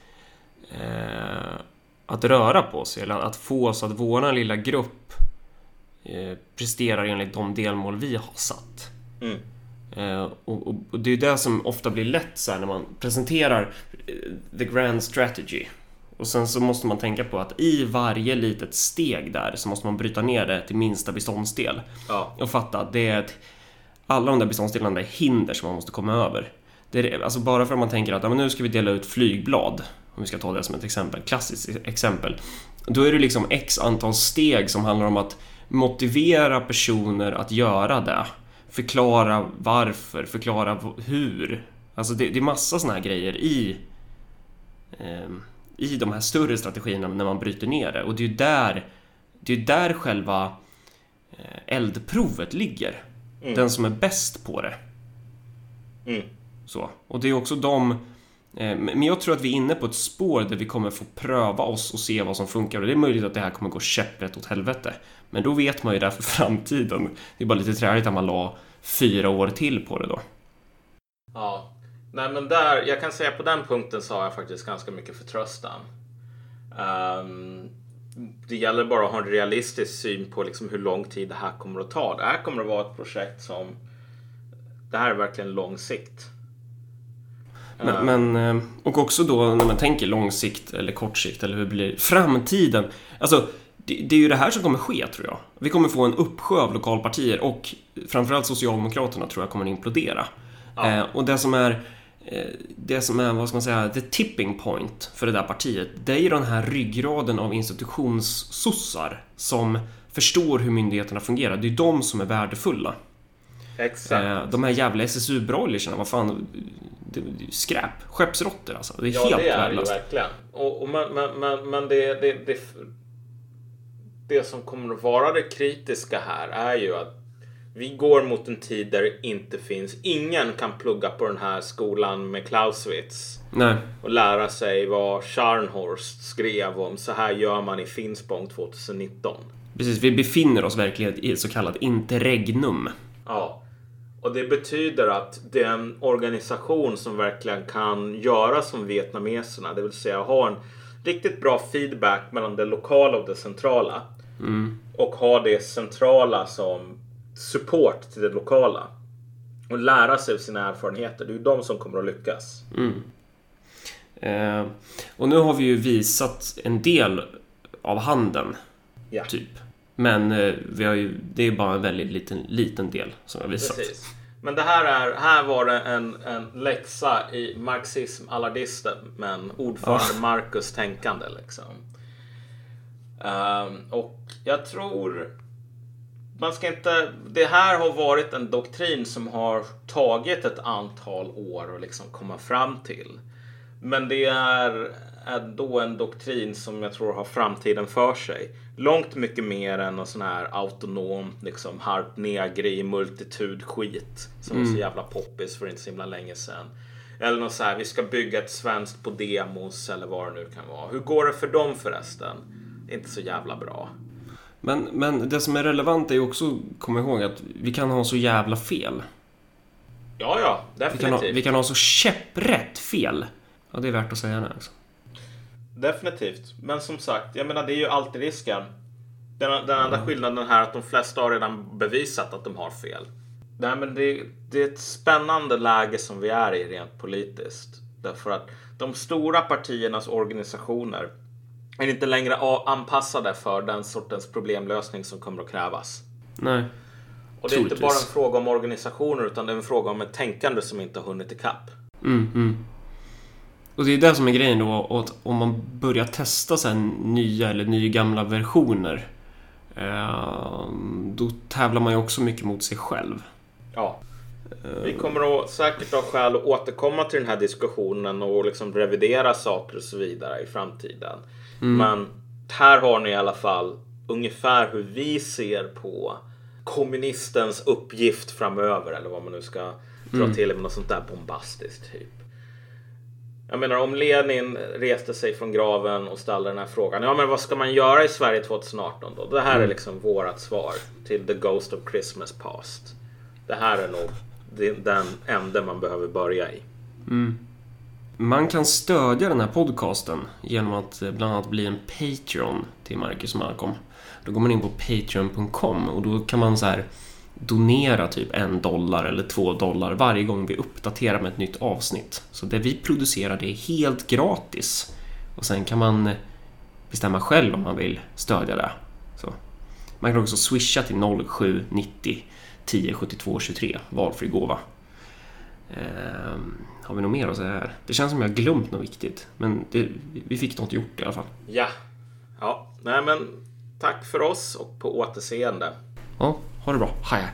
eh, att röra på sig. Eller att få så att våran lilla grupp eh, presterar enligt de delmål vi har satt. Mm. Eh, och, och, och det är det som ofta blir lätt så här när man presenterar eh, the grand strategy. Och sen så måste man tänka på att i varje litet steg där så måste man bryta ner det till minsta beståndsdel. Ja. Och fatta att det är ett, alla de där beståndsdelarna är hinder som man måste komma över. Det är, alltså bara för att man tänker att ja, men nu ska vi dela ut flygblad, om vi ska ta det som ett exempel, klassiskt exempel. Då är det liksom x antal steg som handlar om att motivera personer att göra det. Förklara varför, förklara hur. Alltså det, det är massa såna här grejer i, ehm, i de här större strategierna när man bryter ner det. Och det är ju där, det är där själva eh, eldprovet ligger. Den som är bäst på det. Mm. Så. Och det är också de... eh, Men jag tror att vi är inne på ett spår där vi kommer få pröva oss och se vad som funkar. Och det är möjligt att det här kommer gå käpprätt åt helvete. Men då vet man ju det för framtiden. Det är bara lite träligt att man la fyra år till på det då. Ja, nej men där, jag kan säga på den punkten så har jag faktiskt ganska mycket förtröstan. Ehm, det gäller bara att ha en realistisk syn på liksom hur lång tid det här kommer att ta. Det här kommer att vara ett projekt som... Det här är verkligen lång sikt. Men, men, eh, och också då när man tänker lång sikt eller kort sikt eller hur blir framtiden? Alltså, det, det är ju det här som kommer ske tror jag. Vi kommer få en uppsjö av lokalpartier och framförallt Socialdemokraterna tror jag kommer implodera. Eh, och det som är eh, det som är, vad ska man säga, the tipping point för det där partiet, det är ju den här ryggraden av institutionssossar som förstår hur myndigheterna fungerar. Det är de som är värdefulla. Exakt. Eh, de här jävla SSU-broilersarna, vad fan, det, det ju skräp. Skeppsråttor alltså. Det är Ja, helt det är det ju värdelöst. verkligen. Och, och men men, men, men det, det, det, det som kommer att vara det kritiska här är ju att vi går mot en tid där det inte finns, ingen kan plugga på den här skolan med Clausewitz Nej, och lära sig vad Scharnhorst skrev om så här gör man i Finspång 2019. precis. Vi befinner oss verkligen i ett så kallat interregnum. Ja, och det betyder att det är en organisation som verkligen kan göra som vietnameserna, det vill säga ha en riktigt bra feedback mellan det lokala och det centrala. Och ha det centrala som support till det lokala. Och lära sig av sina erfarenheter. Det är ju de som kommer att lyckas. Eh, och nu har vi ju visat en del av handeln, Ja, typ. Men eh, vi har ju, det är bara en väldigt liten, liten del som vi har visat. precis. Men det här, är, här var det en, en läxa i marxism allardism men ordförande Marcus tänkande liksom. Ehm, och jag tror man ska inte. Det här har varit en doktrin som har tagit ett antal år att liksom komma fram till. Men det är ändå en doktrin som jag tror har framtiden för sig. Långt mycket mer än någon sån här autonom, liksom harp negri multitud skit som var så jävla poppis för inte så himla länge sedan. Eller något så här, vi ska bygga ett svenskt på demos eller vad det nu kan vara. Hur går det för dem förresten? Inte så jävla bra. Men, men det som är relevant är ju också, kom ihåg att vi kan ha så jävla fel. Ja, ja, Vi kan ha, definitivt. vi kan ha så käpprätt fel. Ja, det är värt att säga det. Alltså. Definitivt. Men som sagt, jag menar det är ju alltid risken. Den, den enda skillnaden här är att de flesta har redan bevisat att de har fel. Nej, men det, det är ett spännande läge som vi är i rent politiskt. Därför att de stora partiernas organisationer är inte längre anpassade för den sortens problemlösning som kommer att krävas. Nej. Och det är inte bara en fråga om organisationer utan det är en fråga om ett tänkande som inte har hunnit ikapp. Mm, mm. Och det är det som är grejen då, att om man börjar testa så nya eller nygamla versioner eh, då tävlar man ju också mycket mot sig själv. Ja. Vi kommer att säkert ha skäl att återkomma till den här diskussionen och liksom revidera saker och så vidare i framtiden. Men här har ni i alla fall ungefär hur vi ser på kommunistens uppgift framöver eller vad man nu ska dra till med något sånt där bombastiskt typ. Jag menar om Lenin reste sig från graven och ställde den här frågan. Ja men vad ska man göra i Sverige 2018 då? Det här är liksom vårat svar till The Ghost of Christmas Past. Det här är nog den ände man behöver börja i. Man kan stödja den här podcasten genom att eh, bland annat bli en Patreon till Marcus Malcolm. Då går man in på patreon.com och då kan man så här donera typ en dollar eller två dollar varje gång vi uppdaterar med ett nytt avsnitt. Så det vi producerar det är helt gratis. Och sen kan man eh, bestämma själv om man vill stödja det. Så. Man kan också swisha till 0790 10 72 23, valfri gåva. Ehm, har vi något mer att säga här? Det känns som jag har glömt något viktigt, men det, vi fick något gjort i alla fall. Ja. Ja, nej men tack för oss och på återseende. Ja, ha det bra. Hej.